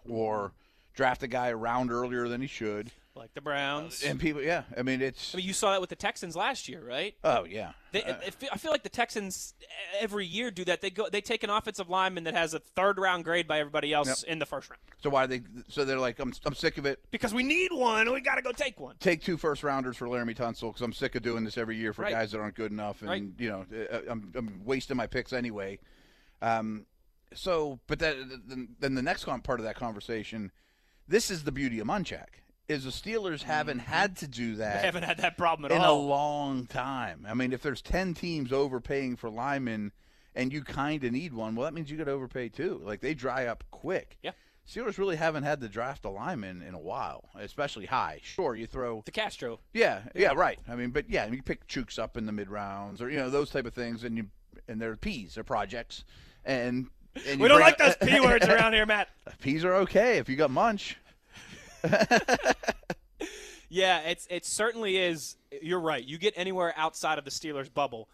or draft a guy around earlier than he should. Like the Browns. And people, yeah, I mean, it's. I mean, you saw that with the Texans last year, right? Oh, yeah. They, Uh, I feel- I feel like the Texans every year do that. They go, they take an offensive lineman that has a third round grade by everybody else in the first round So why they? So they're like, I'm, I'm sick of it. because we need one. We got to go take one. Take two first rounders for Laremy Tunsil because I'm sick of doing this every year for Right. guys that aren't good enough, and Right. you know, uh, I'm, I'm wasting my picks anyway. Um, so, but that, then, then the next part of that conversation, this is the beauty of Munchak is the Steelers haven't had to do that. Mm-hmm. They haven't had that problem at in all. In a long time. I mean, if there's ten teams overpaying for linemen, and you kind of need one, well, that means you got to overpay too. Like they dry up quick. Yeah. Steelers really haven't had to draft a lineman in a while, especially high. Sure, you throw. DeCastro. Yeah, yeah, right. I mean, but yeah, you pick Chooks up in the mid rounds, or you know those type of things, and you and they're peas, they're projects, and. and We don't like those p words around here, Matt. Peas are okay if you got munch. Yeah, it's it certainly is. You're right. You get anywhere outside of the Steelers bubble,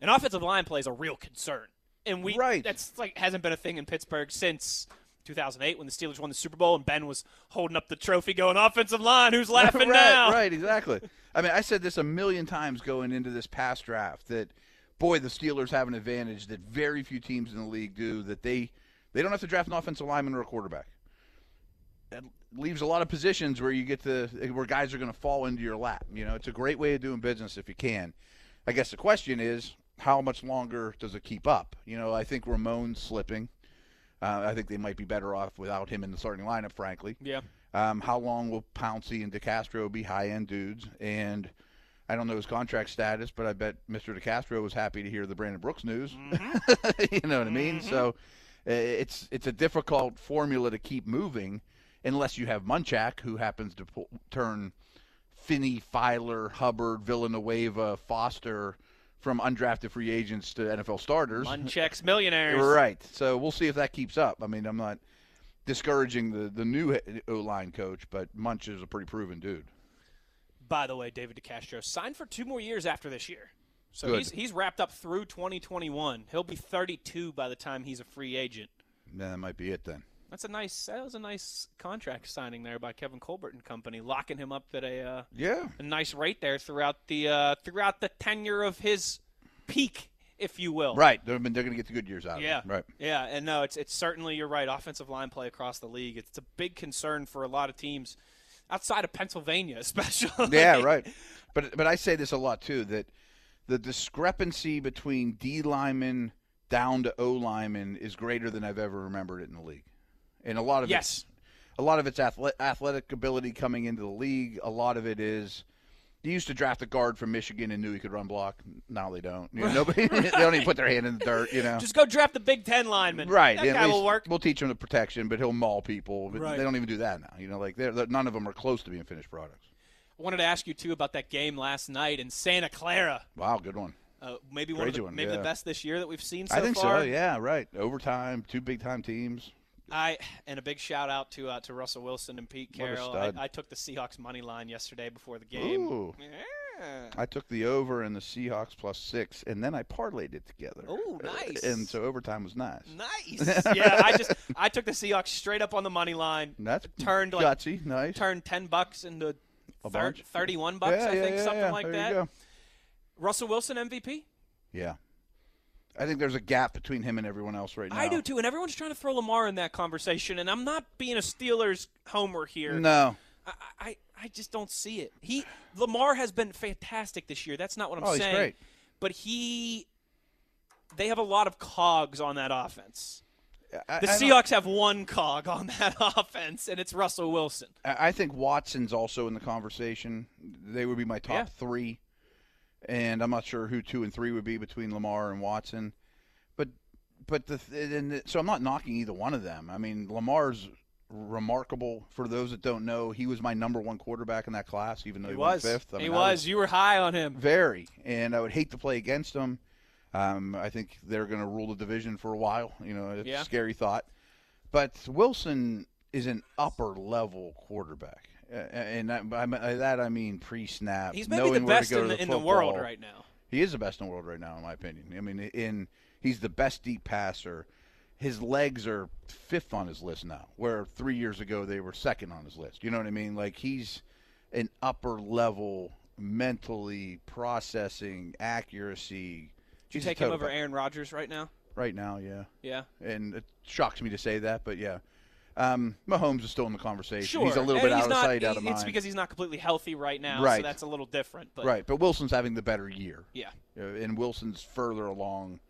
an offensive line play is a real concern, and we Right. that's like hasn't been a thing in Pittsburgh since 2008 when the Steelers won the Super Bowl and Ben was holding up the trophy, going offensive line. Who's laughing right, now? Right, exactly. I mean, I said this a million times going into this past draft that, boy, the Steelers have an advantage that very few teams in the league do. That they they don't have to draft an offensive lineman or a quarterback. Leaves a lot of positions where you get to where guys are going to fall into your lap. You know, it's a great way of doing business if you can. I guess the question is, how much longer does it keep up? You know, I think Ramon's slipping. Uh, I think they might be better off without him in the starting lineup, frankly. Yeah. Um, how long will Pouncey and DeCastro be high end dudes? And I don't know his contract status, but I bet Mr. DeCastro was happy to hear the Brandon Brooks news. Mm-hmm. you know what I mean? So uh, it's it's a difficult formula to keep moving unless you have Munchak, who happens to pull, turn Finney, Feiler, Hubbard, Villanueva, Foster from undrafted free agents to NFL starters. Unchecks millionaires. Right. So we'll see if that keeps up. I mean, I'm not discouraging the the new O line coach, but Munch is a pretty proven dude. By the way, David DeCastro signed for two more years after this year. So Good. he's he's wrapped up through 2021. He'll be 32 by the time he's a free agent. Yeah, that might be it then. That's a nice. That was a nice contract signing there by Kevin Colbert and company, locking him up at a uh, Yeah. a nice rate there throughout the uh, throughout the tenure of his peak, if you will. Right. They're, they're going to get the good years out Yeah. of it. Right. Yeah, and no, it's it's certainly you're right. Offensive line play across the league. It's a big concern for a lot of teams outside of Pennsylvania, especially. Yeah, right. But but I say this a lot too that the discrepancy between D lineman down to O lineman is greater than I've ever remembered it in the league. And a lot of Yes. it's a lot of it's athletic ability coming into the league. A lot of it is you used to draft a guard from Michigan and knew he could run block. Now they don't. You know, nobody they don't even put their hand in the dirt. You know, Just go draft the Big Ten lineman. right? That at guy will work. We'll teach him the protection, but he'll maul people. Right. They don't even do that now. You know, like they're, they're- none of them are close to being finished products. I wanted to ask you too about that game last night in Santa Clara. Wow, good one. Uh, maybe one of the, one, maybe yeah. the best this year that we've seen so far. I think far. so. Yeah, right. Overtime, two big time teams. I and a big shout out to uh, to Russell Wilson and Pete Carroll. I, I took the Seahawks money line yesterday before the game. Ooh. Yeah. I took the over and the Seahawks plus six, and then I parlayed it together. Oh, nice. And so overtime was nice. Nice. yeah, I just I took the Seahawks straight up on the money line. That's Turned like gutsy, nice. turned ten bucks into A thir- bunch. thirty-one bucks. yeah, I yeah, think something like there that. Russell Wilson MVP. Yeah. I think there's a gap between him and everyone else right now. I do too, and everyone's trying to throw Lamar in that conversation, and I'm not being a Steelers homer here. No. I, I, I just don't see it. He Lamar has been fantastic this year. That's not what I'm saying. Oh, he's great. But he, they have a lot of cogs on that offense. I, The I Seahawks have one cog on that offense, and it's Russell Wilson. I I think Watson's also in the conversation. They would be my top Yeah. three, and I'm not sure who two and three would be between Lamar and Watson. But but the and so I'm not knocking either one of them. I mean, Lamar's remarkable. For those that don't know, he was my number one quarterback in that class, even though he, He was. fifth. I he mean, I was. You were high on him. very, and I would hate to play against him. Um, I think they're going to rule the division for a while. You know, it's Yeah. a scary thought. But Wilson is an upper level quarterback, uh, and by that I mean pre-snap. He's maybe knowing the where to best go in to the, in the world right now. He is the best in the world right now, in my opinion. I mean, in he's the best deep passer. His legs are fifth on his list now, where three years ago they were second on his list. You know what I mean? Like he's an upper level, mentally processing, accuracy. Did you take him over Aaron Rodgers right now? right now? Yeah, Yeah. and it shocks me to say that, but yeah. Um, Mahomes is still in the conversation. Sure. He's a little And bit out not, of sight, out of mind. It's because he's not completely healthy right now, so Right. that's a little different. But right, but Wilson's having the better year. yeah. Uh, and Wilson's further along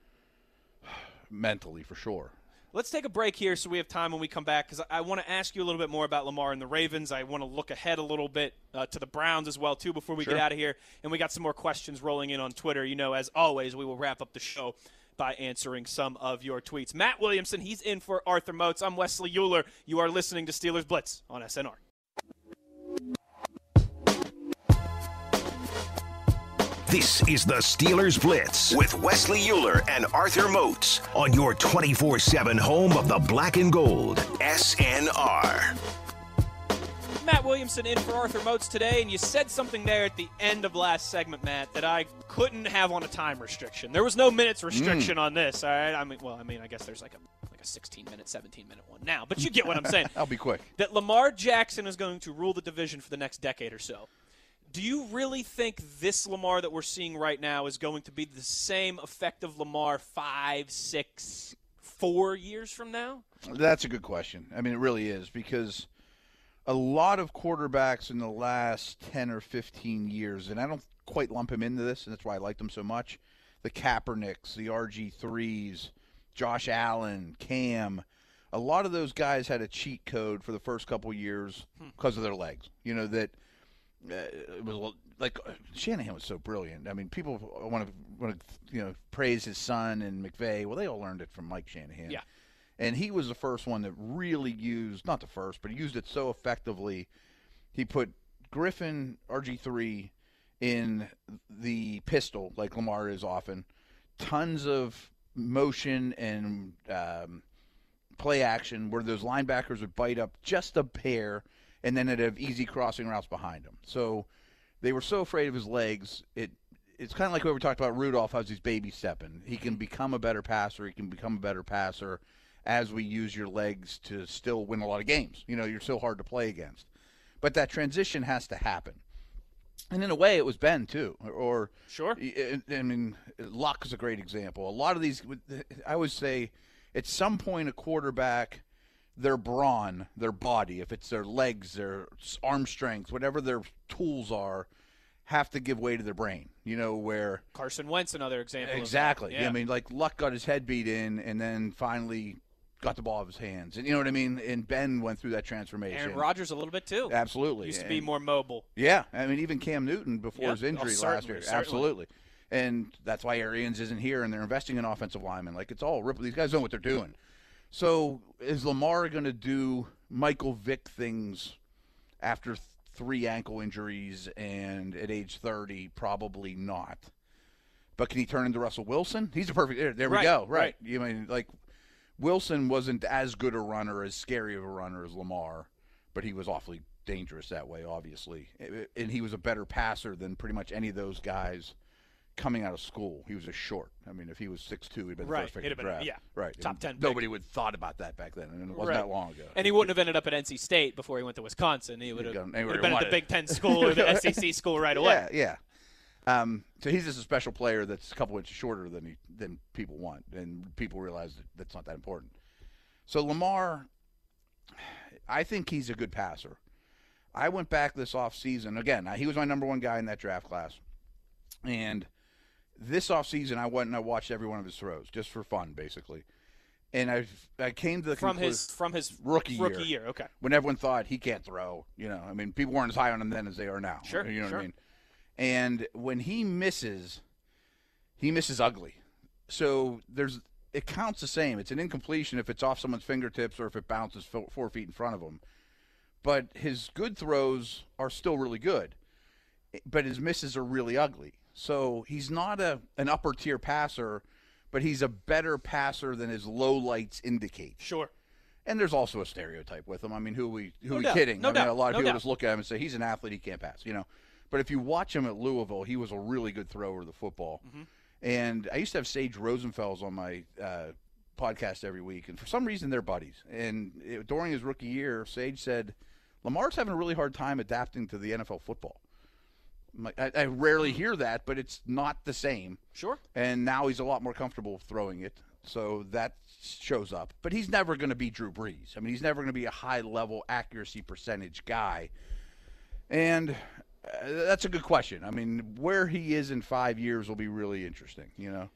mentally for sure. Let's take a break here so we have time when we come back because I, I want to ask you a little bit more about Lamar and the Ravens. I want to look ahead a little bit uh, to the Browns as well too before we Sure. get out of here. And we got some more questions rolling in on Twitter. You know, as always, we will wrap up the show by answering some of your tweets. Matt Williamson, he's in for Arthur Moats. I'm Wesley Uhler. You are listening to Steelers Blitz on SNR. This is the Steelers Blitz with Wesley Uhler and Arthur Moats on your 24 7 home of the black and gold. SNR. Matt Williamson in for Arthur Moats today, and you said something there at the end of last segment, Matt, that I couldn't have on a time restriction. There was no minutes hmm. restriction on this. All right, I mean, well, I mean, I guess there's like a like a 16 minute, 17 minute one now, but you get what I'm saying. I'll be quick. that Lamar Jackson is going to rule the division for the next decade or so. Do you really think this Lamar that we're seeing right now is going to be the same effective Lamar five, six, four years from now? That's a good question. I mean, it really is because a lot of quarterbacks in the last 10 or 15 years, and I don't quite lump him into this, and that's why I liked him so much. The Kaepernicks, the RG3s, Josh Allen, Cam, a lot of those guys had a cheat code for the first couple years because of their legs. You know, that uh, it was like uh, Shanahan was so brilliant. I mean, people want to want to you know praise his son and McVay. Well, they all learned it from Mike Shanahan. Yeah. And he was the first one that really used not the first, but he used it so effectively. He put Griffin RG3 in the pistol like Lamar is often. Tons of motion and um, play action where those linebackers would bite up just a pair and then they'd have easy crossing routes behind them. So they were so afraid of his legs. It it's kind of like what we talked about. Rudolph has these baby stepping. He can become a better passer. He can become a better passer as we use your legs to still win a lot of games. You know, you're so hard to play against. But that transition has to happen. And in a way, it was Ben too, or Sure. I mean, Luck is a great example. A lot of these, I would say, at some point, a quarterback, their brawn, their body, if it's their legs, their arm strength, whatever their tools are, have to give way to their brain. You know where Carson Wentz, another example. exactly. Yeah. I mean, like Luck got his head beat in, and then finally got the ball out of his hands, and you know what I mean. And Ben went through that transformation. Aaron Rodgers a little bit too. absolutely Used to be more mobile. yeah, I mean, even Cam Newton before Yep. his oh, injury Oh, last year, certainly. absolutely. And that's why Arians isn't here, and they're investing in offensive linemen. Like it's all Ripple. These guys know what they're doing. So is Lamar going to do Michael Vick things after th- three ankle injuries and at age thirty? Probably not. But can he turn into Russell Wilson? He's a perfect. There, there we go. Right. right. You mean like Wilson wasn't as good a runner, as scary of a runner as Lamar, but he was awfully dangerous that way, obviously. And he was a better passer than pretty much any of those guys coming out of school. He was a short. I mean, if he was six two, he'd been the Right, first pick have the draft. yeah, right. top And 10 pick. Nobody would have thought about that back then, and it wasn't Right. that long ago. And he wouldn't have ended up at NC State before he went to Wisconsin. He would have, gone would have been at the Big Ten school or the SEC school right away. Yeah, yeah. Um, so he's just a special player that's a couple inches shorter than he, than people want, and people realize that that's not that important. So Lamar, I think he's a good passer. I went back this offseason. Again, he was my number one guy in that draft class. And this offseason, I went and I watched every one of his throws just for fun, basically. And I I came to the From conclusion his from his Rookie year. rookie year. Okay. when everyone thought he can't throw. You know, I mean, people weren't as high on him then as they are now. Sure, you know sure. what I mean. And when he misses, he misses ugly. So there's it counts the same. It's an incompletion if it's off someone's fingertips or if it bounces four feet in front of him. But his good throws are still really good, but his misses are really ugly. So he's not a an upper tier passer, but he's a better passer than his low lights indicate. Sure. And there's also a stereotype with him. I mean, who are we who No are we doubt. kidding? No I mean, a lot of No people doubt. just look at him and say he's an athlete, he can't pass, you know. But if you watch him at Louisville, he was a really good thrower of the football. Mm-hmm. And I used to have Sage Rosenfels on my uh, podcast every week, and for some reason they're buddies. And it, during his rookie year, Sage said Lamar's having a really hard time adapting to the NFL football. I, I rarely hear that, but it's not the same Sure. and now he's a lot more comfortable throwing it. So that shows up. But he's never going to be Drew Brees. I mean, he's never going to be a high level accuracy percentage guy. And that's a good question. I mean, where he is in five years will be really interesting. You know,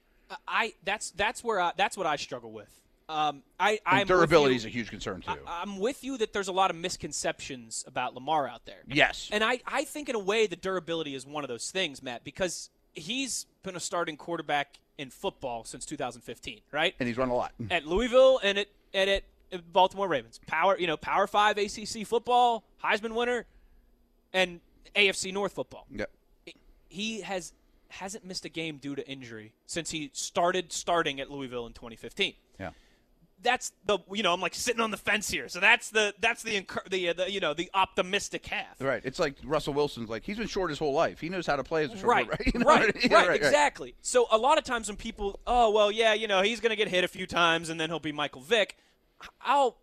I that's that's where I, that's what I struggle with. Um, I I'm durability is a huge concern too. I, I'm with you that there's a lot of misconceptions about Lamar out there. yes, And I, I think in a way the durability is one of those things, Matt, because he's been a starting quarterback in football since 2015, right? and he's run a lot. At Louisville and at, and at Baltimore Ravens. Power, you know, Power 5 ACC football, Heisman winner, and AFC North football. Yep. He has hasn't missed a game due to injury since he started starting at Louisville in 2015 Yeah. that's the you know I'm like sitting on the fence here. So that's the that's the the, uh, the you know the optimistic half. Right. It's like Russell Wilson's like he's been short his whole life. He knows how to play as a short Right, right? You know right, I mean? right, exactly. So a lot of times when people, oh well, yeah, you know, he's going to get hit a few times and then he'll be Michael Vick. I'll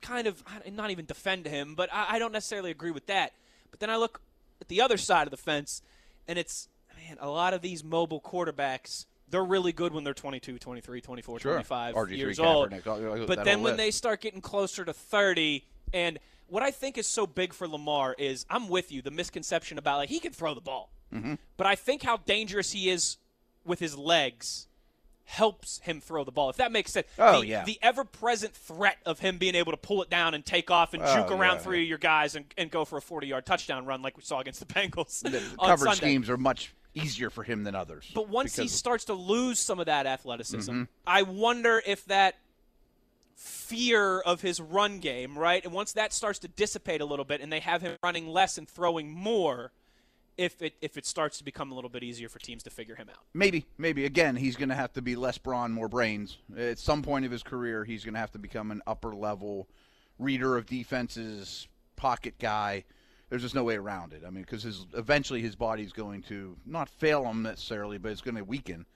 kind of not even defend him, but I, I don't necessarily agree with that. But then I look at the other side of the fence, and it's man, a lot of these mobile quarterbacks. They're really good when they're 22, 23, 24, Sure. 25 RG3, years old. Kaepernick, all- all- But then when list. they start getting closer to 30 and what I think is so big for Lamar is I'm with you the misconception about like he can throw the ball. Mm-hmm. But I think how dangerous he is with his legs helps him throw the ball. If that makes sense. Oh, the, yeah. The ever-present threat of him being able to pull it down and take off and juke Oh, around yeah, three of your guys and, and go for a 40-yard touchdown run like we saw against the Bengals The on coverage Sunday. schemes are much easier for him than others. But once he starts to lose some of that athleticism, Mm-hmm. I wonder if that fear of his run game, right? And once that starts to dissipate a little bit and they have him running less and throwing more, if it if it starts to become a little bit easier for teams to figure him out. Maybe, maybe again, he's going to have to be less brawn, more brains. At some point of his career, he's going to have to become an upper level reader of defenses, pocket guy. There's just no way around it. I mean, because his eventually his body's going to not fail him necessarily, but it's going to weaken.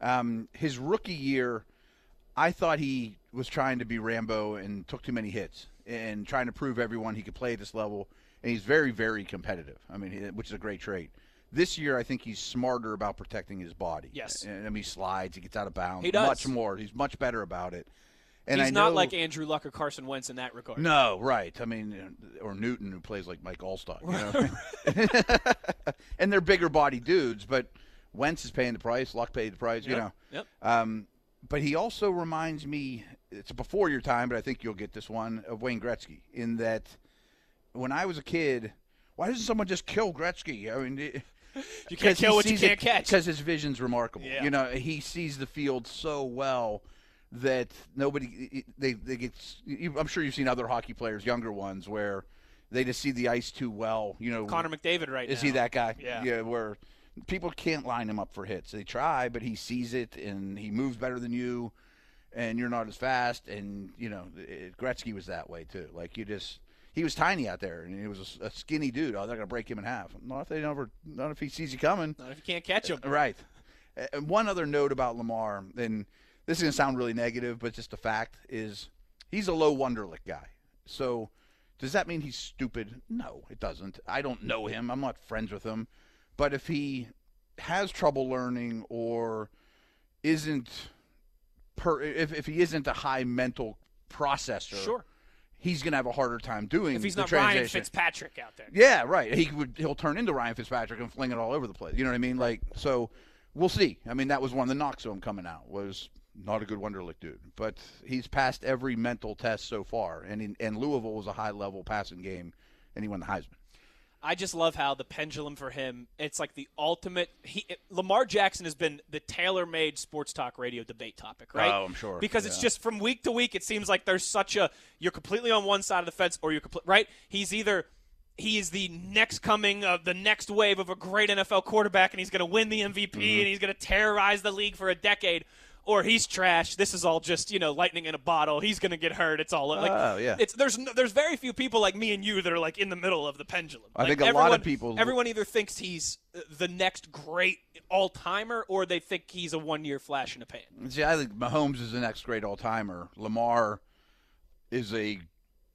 Um, his rookie year, I thought he was trying to be Rambo and took too many hits and trying to prove everyone he could play at this level. And he's very, very competitive. I mean, which is a great trait. This year, I think he's smarter about protecting his body. Yes. And, I mean, he slides, he gets out of bounds. He does. Much more. He's much better about it. And He's I not know- like Andrew Luck or Carson Wentz in that regard. no, right. I mean, or Newton, who plays like Mike Alstott. You know? and they're bigger body dudes, but Wentz is paying the price. Luck paid the price. You know. yep. Um, but he also reminds me. It's before your time, but I think you'll get this one of Wayne Gretzky. In that, when I was a kid, why doesn't someone just kill Gretzky? I mean. It, You can't kill what you can't catch. Because his vision's remarkable. Yeah. You know, he sees the field so well that nobody they they get. I'm sure you've seen other hockey players, younger ones, where they just see the ice too well. You know, Connor McDavid right is now. he that guy? Yeah. Where people can't line him up for hits. They try, but he sees it and he moves better than you, and you're not as fast. And you know, it, Gretzky was that way too. Like you just. He was tiny out there, and he was a, a skinny dude. Oh, they're gonna break him in half. Not if they never, not if he sees you coming. Not if you can't catch him. Right. And one other note about Lamar, and this is going to sound really negative, but just a fact is he's a low Wonderlic guy. So does that mean he's stupid? No, it doesn't. I don't know him. I'm not friends with him. But if he has trouble learning or isn't per if, if he isn't a high mental processor, Sure. He's going to have a harder time doing it. If he's the not Ryan. Fitzpatrick out there. Yeah, right. He would he'll turn into Ryan Fitzpatrick and fling it all over the place. You know what I mean? Like so we'll see. I mean that was one of the knocks of him coming out was not a good Wonderlic dude, but he's passed every mental test so far, and in, and Louisville was a high level passing game, and he won the Heisman. I just love how the pendulum for him, it's like the ultimate. He, Lamar Jackson has been the tailor made sports talk radio debate topic, right? Oh, I'm sure. Because it's just from week to week, it seems like there's such a. You're completely on one side of the fence or you're complete. Right? He's either. He is the next coming of the next wave of a great NFL quarterback, and he's going to win the MVP, Mm-hmm. and he's going to terrorize the league for a decade. Or he's trash. This is all just you know lightning in a bottle. He's going to get hurt. It's all like Oh, yeah. It's there's there's very few people like me and you that are like in the middle of the pendulum. I Like, think a lot of people- Everyone either thinks he's uh, the next great all timer, or they think he's a one year flash in the pan. See, I think Mahomes is the next great all timer. Lamar is a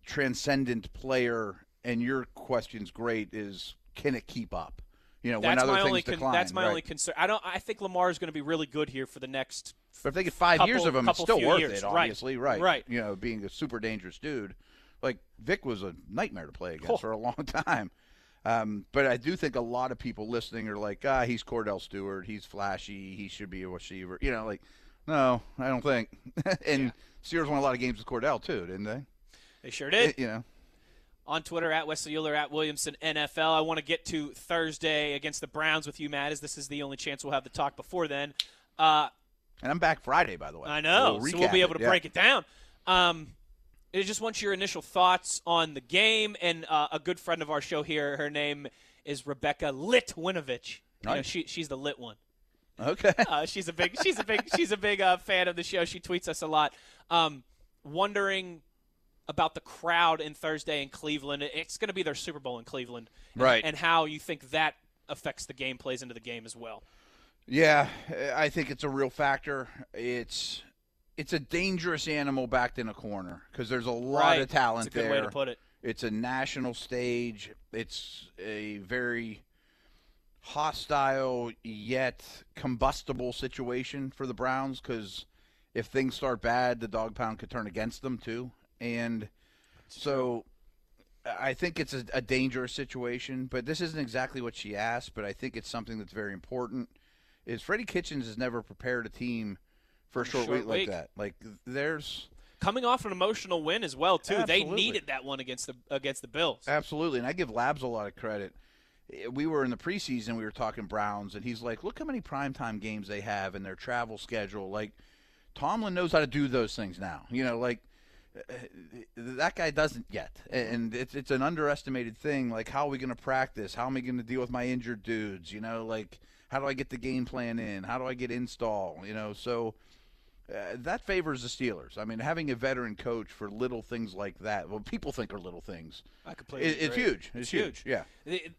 transcendent player, and your question's great: is can it keep up? You know, when That's other my things only. con- decline. that's my right. only concern. I don't. I think Lamar is going to be really good here for the next. But if they get five couple- years of him, it's still worth years. it. Obviously, right. Right. You know, being a super dangerous dude, like Vick was a nightmare to play against Oh. for a long time. Um, but I do think a lot of people listening are like, ah, he's Kordell Stewart. He's flashy. He should be a receiver. You know, like, no, I don't think. and Sears won a lot of games with Kordell too, didn't they? They sure did. You know, on Twitter at Wesley Uhler at Williamson NFL. I want to get to Thursday against the Browns with you, Matt, as this is the only chance we'll have to talk before then. Uh, and I'm back Friday, by the way. I know, We'll so we'll be able to yeah. break it down. Um, I just want your initial thoughts on the game. And uh, a good friend of our show here, her name is Rebecca Litwinovich. You know, she, she's the lit one. Okay. Uh, she's a big, she's a big, she's a big uh, fan of the show. She tweets us a lot. Um, wondering about the crowd in Thursday in Cleveland. It's going to be their Super Bowl in Cleveland, and- Right. And how you think that affects the game, plays into the game as well. Yeah, I think it's a real factor. It's it's a dangerous animal backed in a corner because there's a lot Right. of talent It's a good there. way to put it. It's a national stage. It's a very hostile yet combustible situation for the Browns because if things start bad, the dog pound could turn against them too. And so I think it's a, a dangerous situation, but this isn't exactly what she asked, but I think it's something that's very important. Is Freddie Kitchens has never prepared a team for a short, short week like that. Like there's Coming off an emotional win as well too. They needed that one against the against the Bills. Absolutely, and I give Labs a lot of credit. We were in the preseason, we were talking Browns, and he's like, "Look how many primetime games they have in their travel schedule." Like, Tomlin knows how to do those things now. You know, like eh, that guy doesn't yet, and it's it's an underestimated thing. Like, how are we going to practice? How am I going to deal with my injured dudes? You know, like how do I get the game plan in? How do I get install? You know, so. Uh, that favors the Steelers. I mean, having a veteran coach for little things like that, well, people think are little things. I completely It, it's huge. It's, huge. Yeah. It-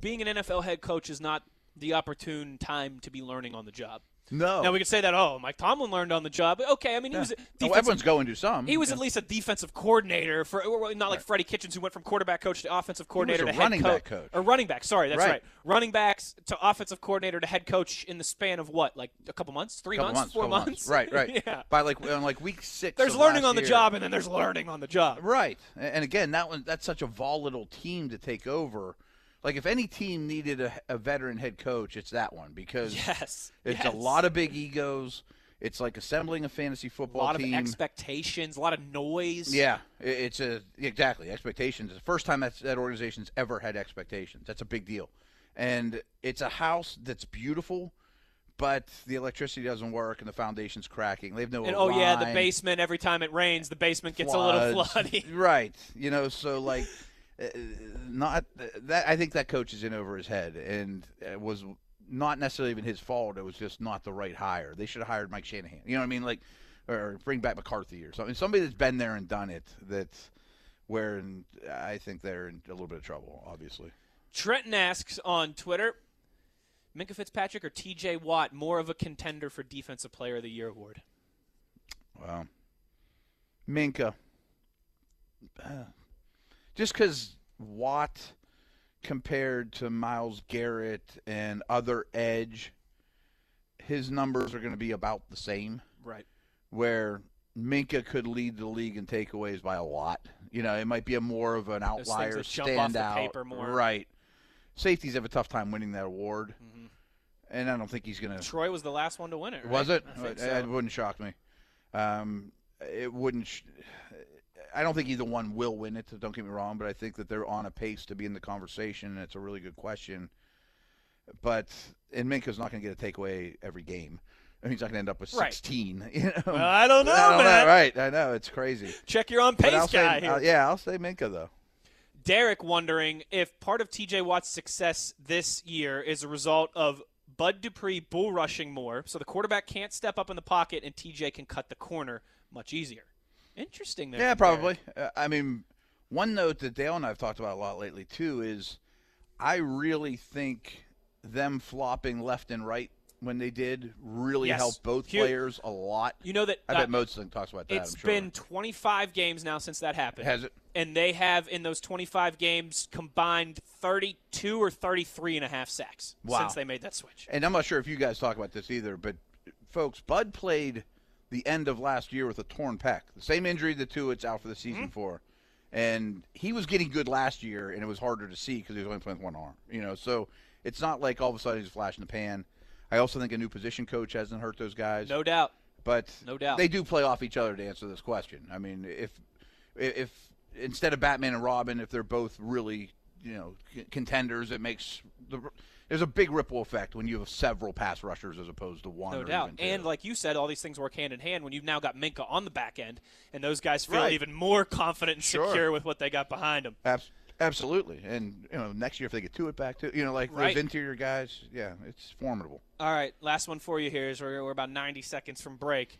being an NFL head coach is not the opportune time to be learning on the job. No. Now we could say that oh, Mike Tomlin learned on the job. Okay, I mean he was a oh, No, everyone's going to some. he was Yeah. at least a defensive coordinator for or not like Freddie Kitchens who went from quarterback coach to offensive coordinator to head coach back coach. or running back. Sorry, that's Right. right. Running backs to offensive coordinator to head coach in the span of what, like a couple months, three couple months, months, four couple months. Right, right. yeah. By like on like week six. There's learning on the year. job, and then there's learning on the job. Right. And again, that one that's such a volatile team to take over. Like if any team needed a, a veteran head coach, it's that one because Yes, it's yes. a lot of big egos. It's like assembling a fantasy football a football lot team. of expectations, a lot of noise. Yeah, it's a exactly expectations. It's the first time that that organization's ever had expectations. That's a big deal, and it's a house that's beautiful, but the electricity doesn't work and the foundation's cracking. They have no And oh yeah, the basement. Every time it rains, the basement gets a little floods. floody. Right, you know, so like. Uh, Not that I think that coach is in over his head, and it was not necessarily even his fault. It was just not the right hire. They should have hired Mike Shanahan. You know what I mean? Like, or bring back McCarthy or something. Somebody that's been there and done it. That's where and I think they're in a little bit of trouble. Obviously, Trenton asks on Twitter, Minkah Fitzpatrick or T.J. Watt more of a contender for Defensive Player of the Year award? wow. Minkah, Uh, just because Watt compared to Myles Garrett and other edge, his numbers are going to be about the same. Right. where Minkah could lead the league in takeaways by a lot. You know, it might be a more of an outlier standout. Right. Safeties have a tough time winning that award, Mm-hmm. and I don't think he's going to. Troy was the last one to win it. right? Was it? I so. It wouldn't shock me. Um, it wouldn't. Sh- I don't think either one will win it. Don't get me wrong, but I think that they're on a pace to be in the conversation. And it's a really good question. But and Minkah's not going to get a takeaway every game. I mean, he's not going to end up with Right. 16. You know? Well, I don't know, I don't man. Right? I know it's crazy. Check your on pace guy say, here. I'll- yeah, I'll say Minkah though. Derek wondering if part of TJ Watt's success this year is a result of Bud Dupree bull rushing more, so the quarterback can't step up in the pocket and TJ can cut the corner much easier. Interesting. There Yeah, probably. Uh, I mean, one note that Dale and I have talked about a lot lately too is I really think them flopping left and right when they did really Yes. helped both Huge. players a lot. You know that I uh, bet Mostling talks about that. It's I'm sure. been 25 games now since that happened. Has it? And they have in those 25 games combined 32 or 33 and a half sacks Wow. since they made that switch. and I'm not sure if you guys talk about this either, but folks, Bud played the end of last year with a torn pec, the same injury the two it's out for the season Mm-hmm. for, and he was getting good last year, and it was harder to see because he was only playing with one arm. You know, so it's not like all of a sudden he's flashing the pan. I also think a new position coach hasn't hurt those guys. No doubt. but no doubt. they do play off each other to answer this question. I mean, if if instead of Batman and Robin, if they're both really you know c- contenders, it makes the there's a big ripple effect when you have several pass rushers as opposed to one. No or doubt. And like you said, all these things work hand in hand when you've now got Minkah on the back end, and those guys feel Right. even more confident and Sure. secure with what they got behind them. Abs- absolutely, and you know next year if they get to it back to you know like Right. those interior guys, yeah, it's formidable. All right, last one for you here is we're, we're about 90 seconds from break.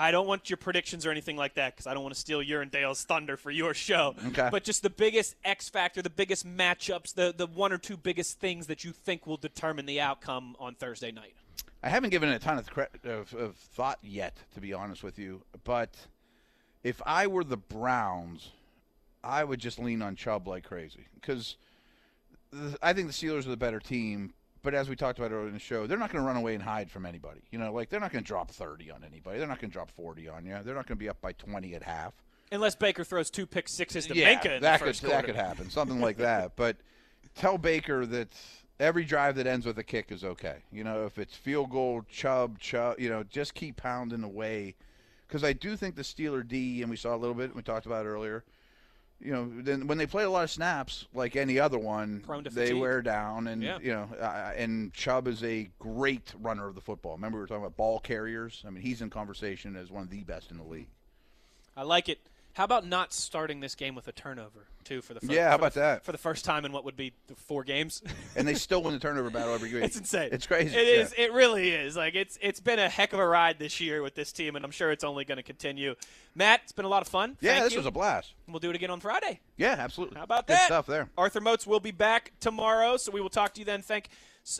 I don't want your predictions or anything like that because I don't want to steal your and Dale's thunder for your show. Okay. But just the biggest X factor, the biggest matchups, the, the one or two biggest things that you think will determine the outcome on Thursday night. I haven't given it a ton of, cre- of, of thought yet, to be honest with you. But if I were the Browns, I would just lean on Chubb like crazy because I think the Steelers are the better team. But as we talked about earlier in the show, they're not going to run away and hide from anybody. You know, like they're not going to drop 30 on anybody. They're not going to drop 40 on you. They're not going to be up by 20 at half. Unless Baker throws two pick sixes to yeah, Minkah in that the could first that could happen, something like that. But tell Baker that every drive that ends with a kick is okay. You know, if it's field goal, Chubb, Chubb, you know, just keep pounding away. Because I do think the Steeler D, and we saw a little bit, we talked about it earlier. You know, then when they play a lot of snaps, like any other one, they wear down, and Yeah. you know, uh, and Chubb is a great runner of the football. Remember we were talking about ball carriers. I mean, he's in conversation as one of the best in the league. I like it. How about not starting this game with a turnover too for the first, Yeah, how for the- about that? for the first time in what would be the four games? And they still win the turnover battle every week. It's insane. It's crazy. It yeah. is. It really is. Like it's it's been a heck of a ride this year with this team, and I'm sure it's only going to continue. Matt, it's been a lot of fun. Yeah, Thank this you. was a blast. We'll do it again on Friday. Yeah, absolutely. How about Good that? stuff there. Arthur Moats will be back tomorrow, so we will talk to you then. Thank,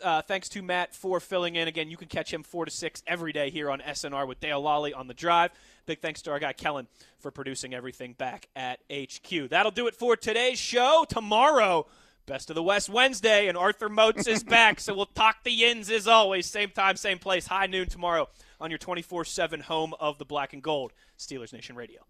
uh, thanks to Matt for filling in. Again, you can catch him 4 to 6 every day here on SNR with Dale Lolley on the drive. Big thanks to our guy Kellen for producing everything back at HQ. That'll do it for today's show. Tomorrow, Best of the West Wednesday, and Arthur Moats is back, so we'll talk the Yins as always. Same time, same place, high noon tomorrow on your 24 7 home of the black and gold, Steelers Nation Radio.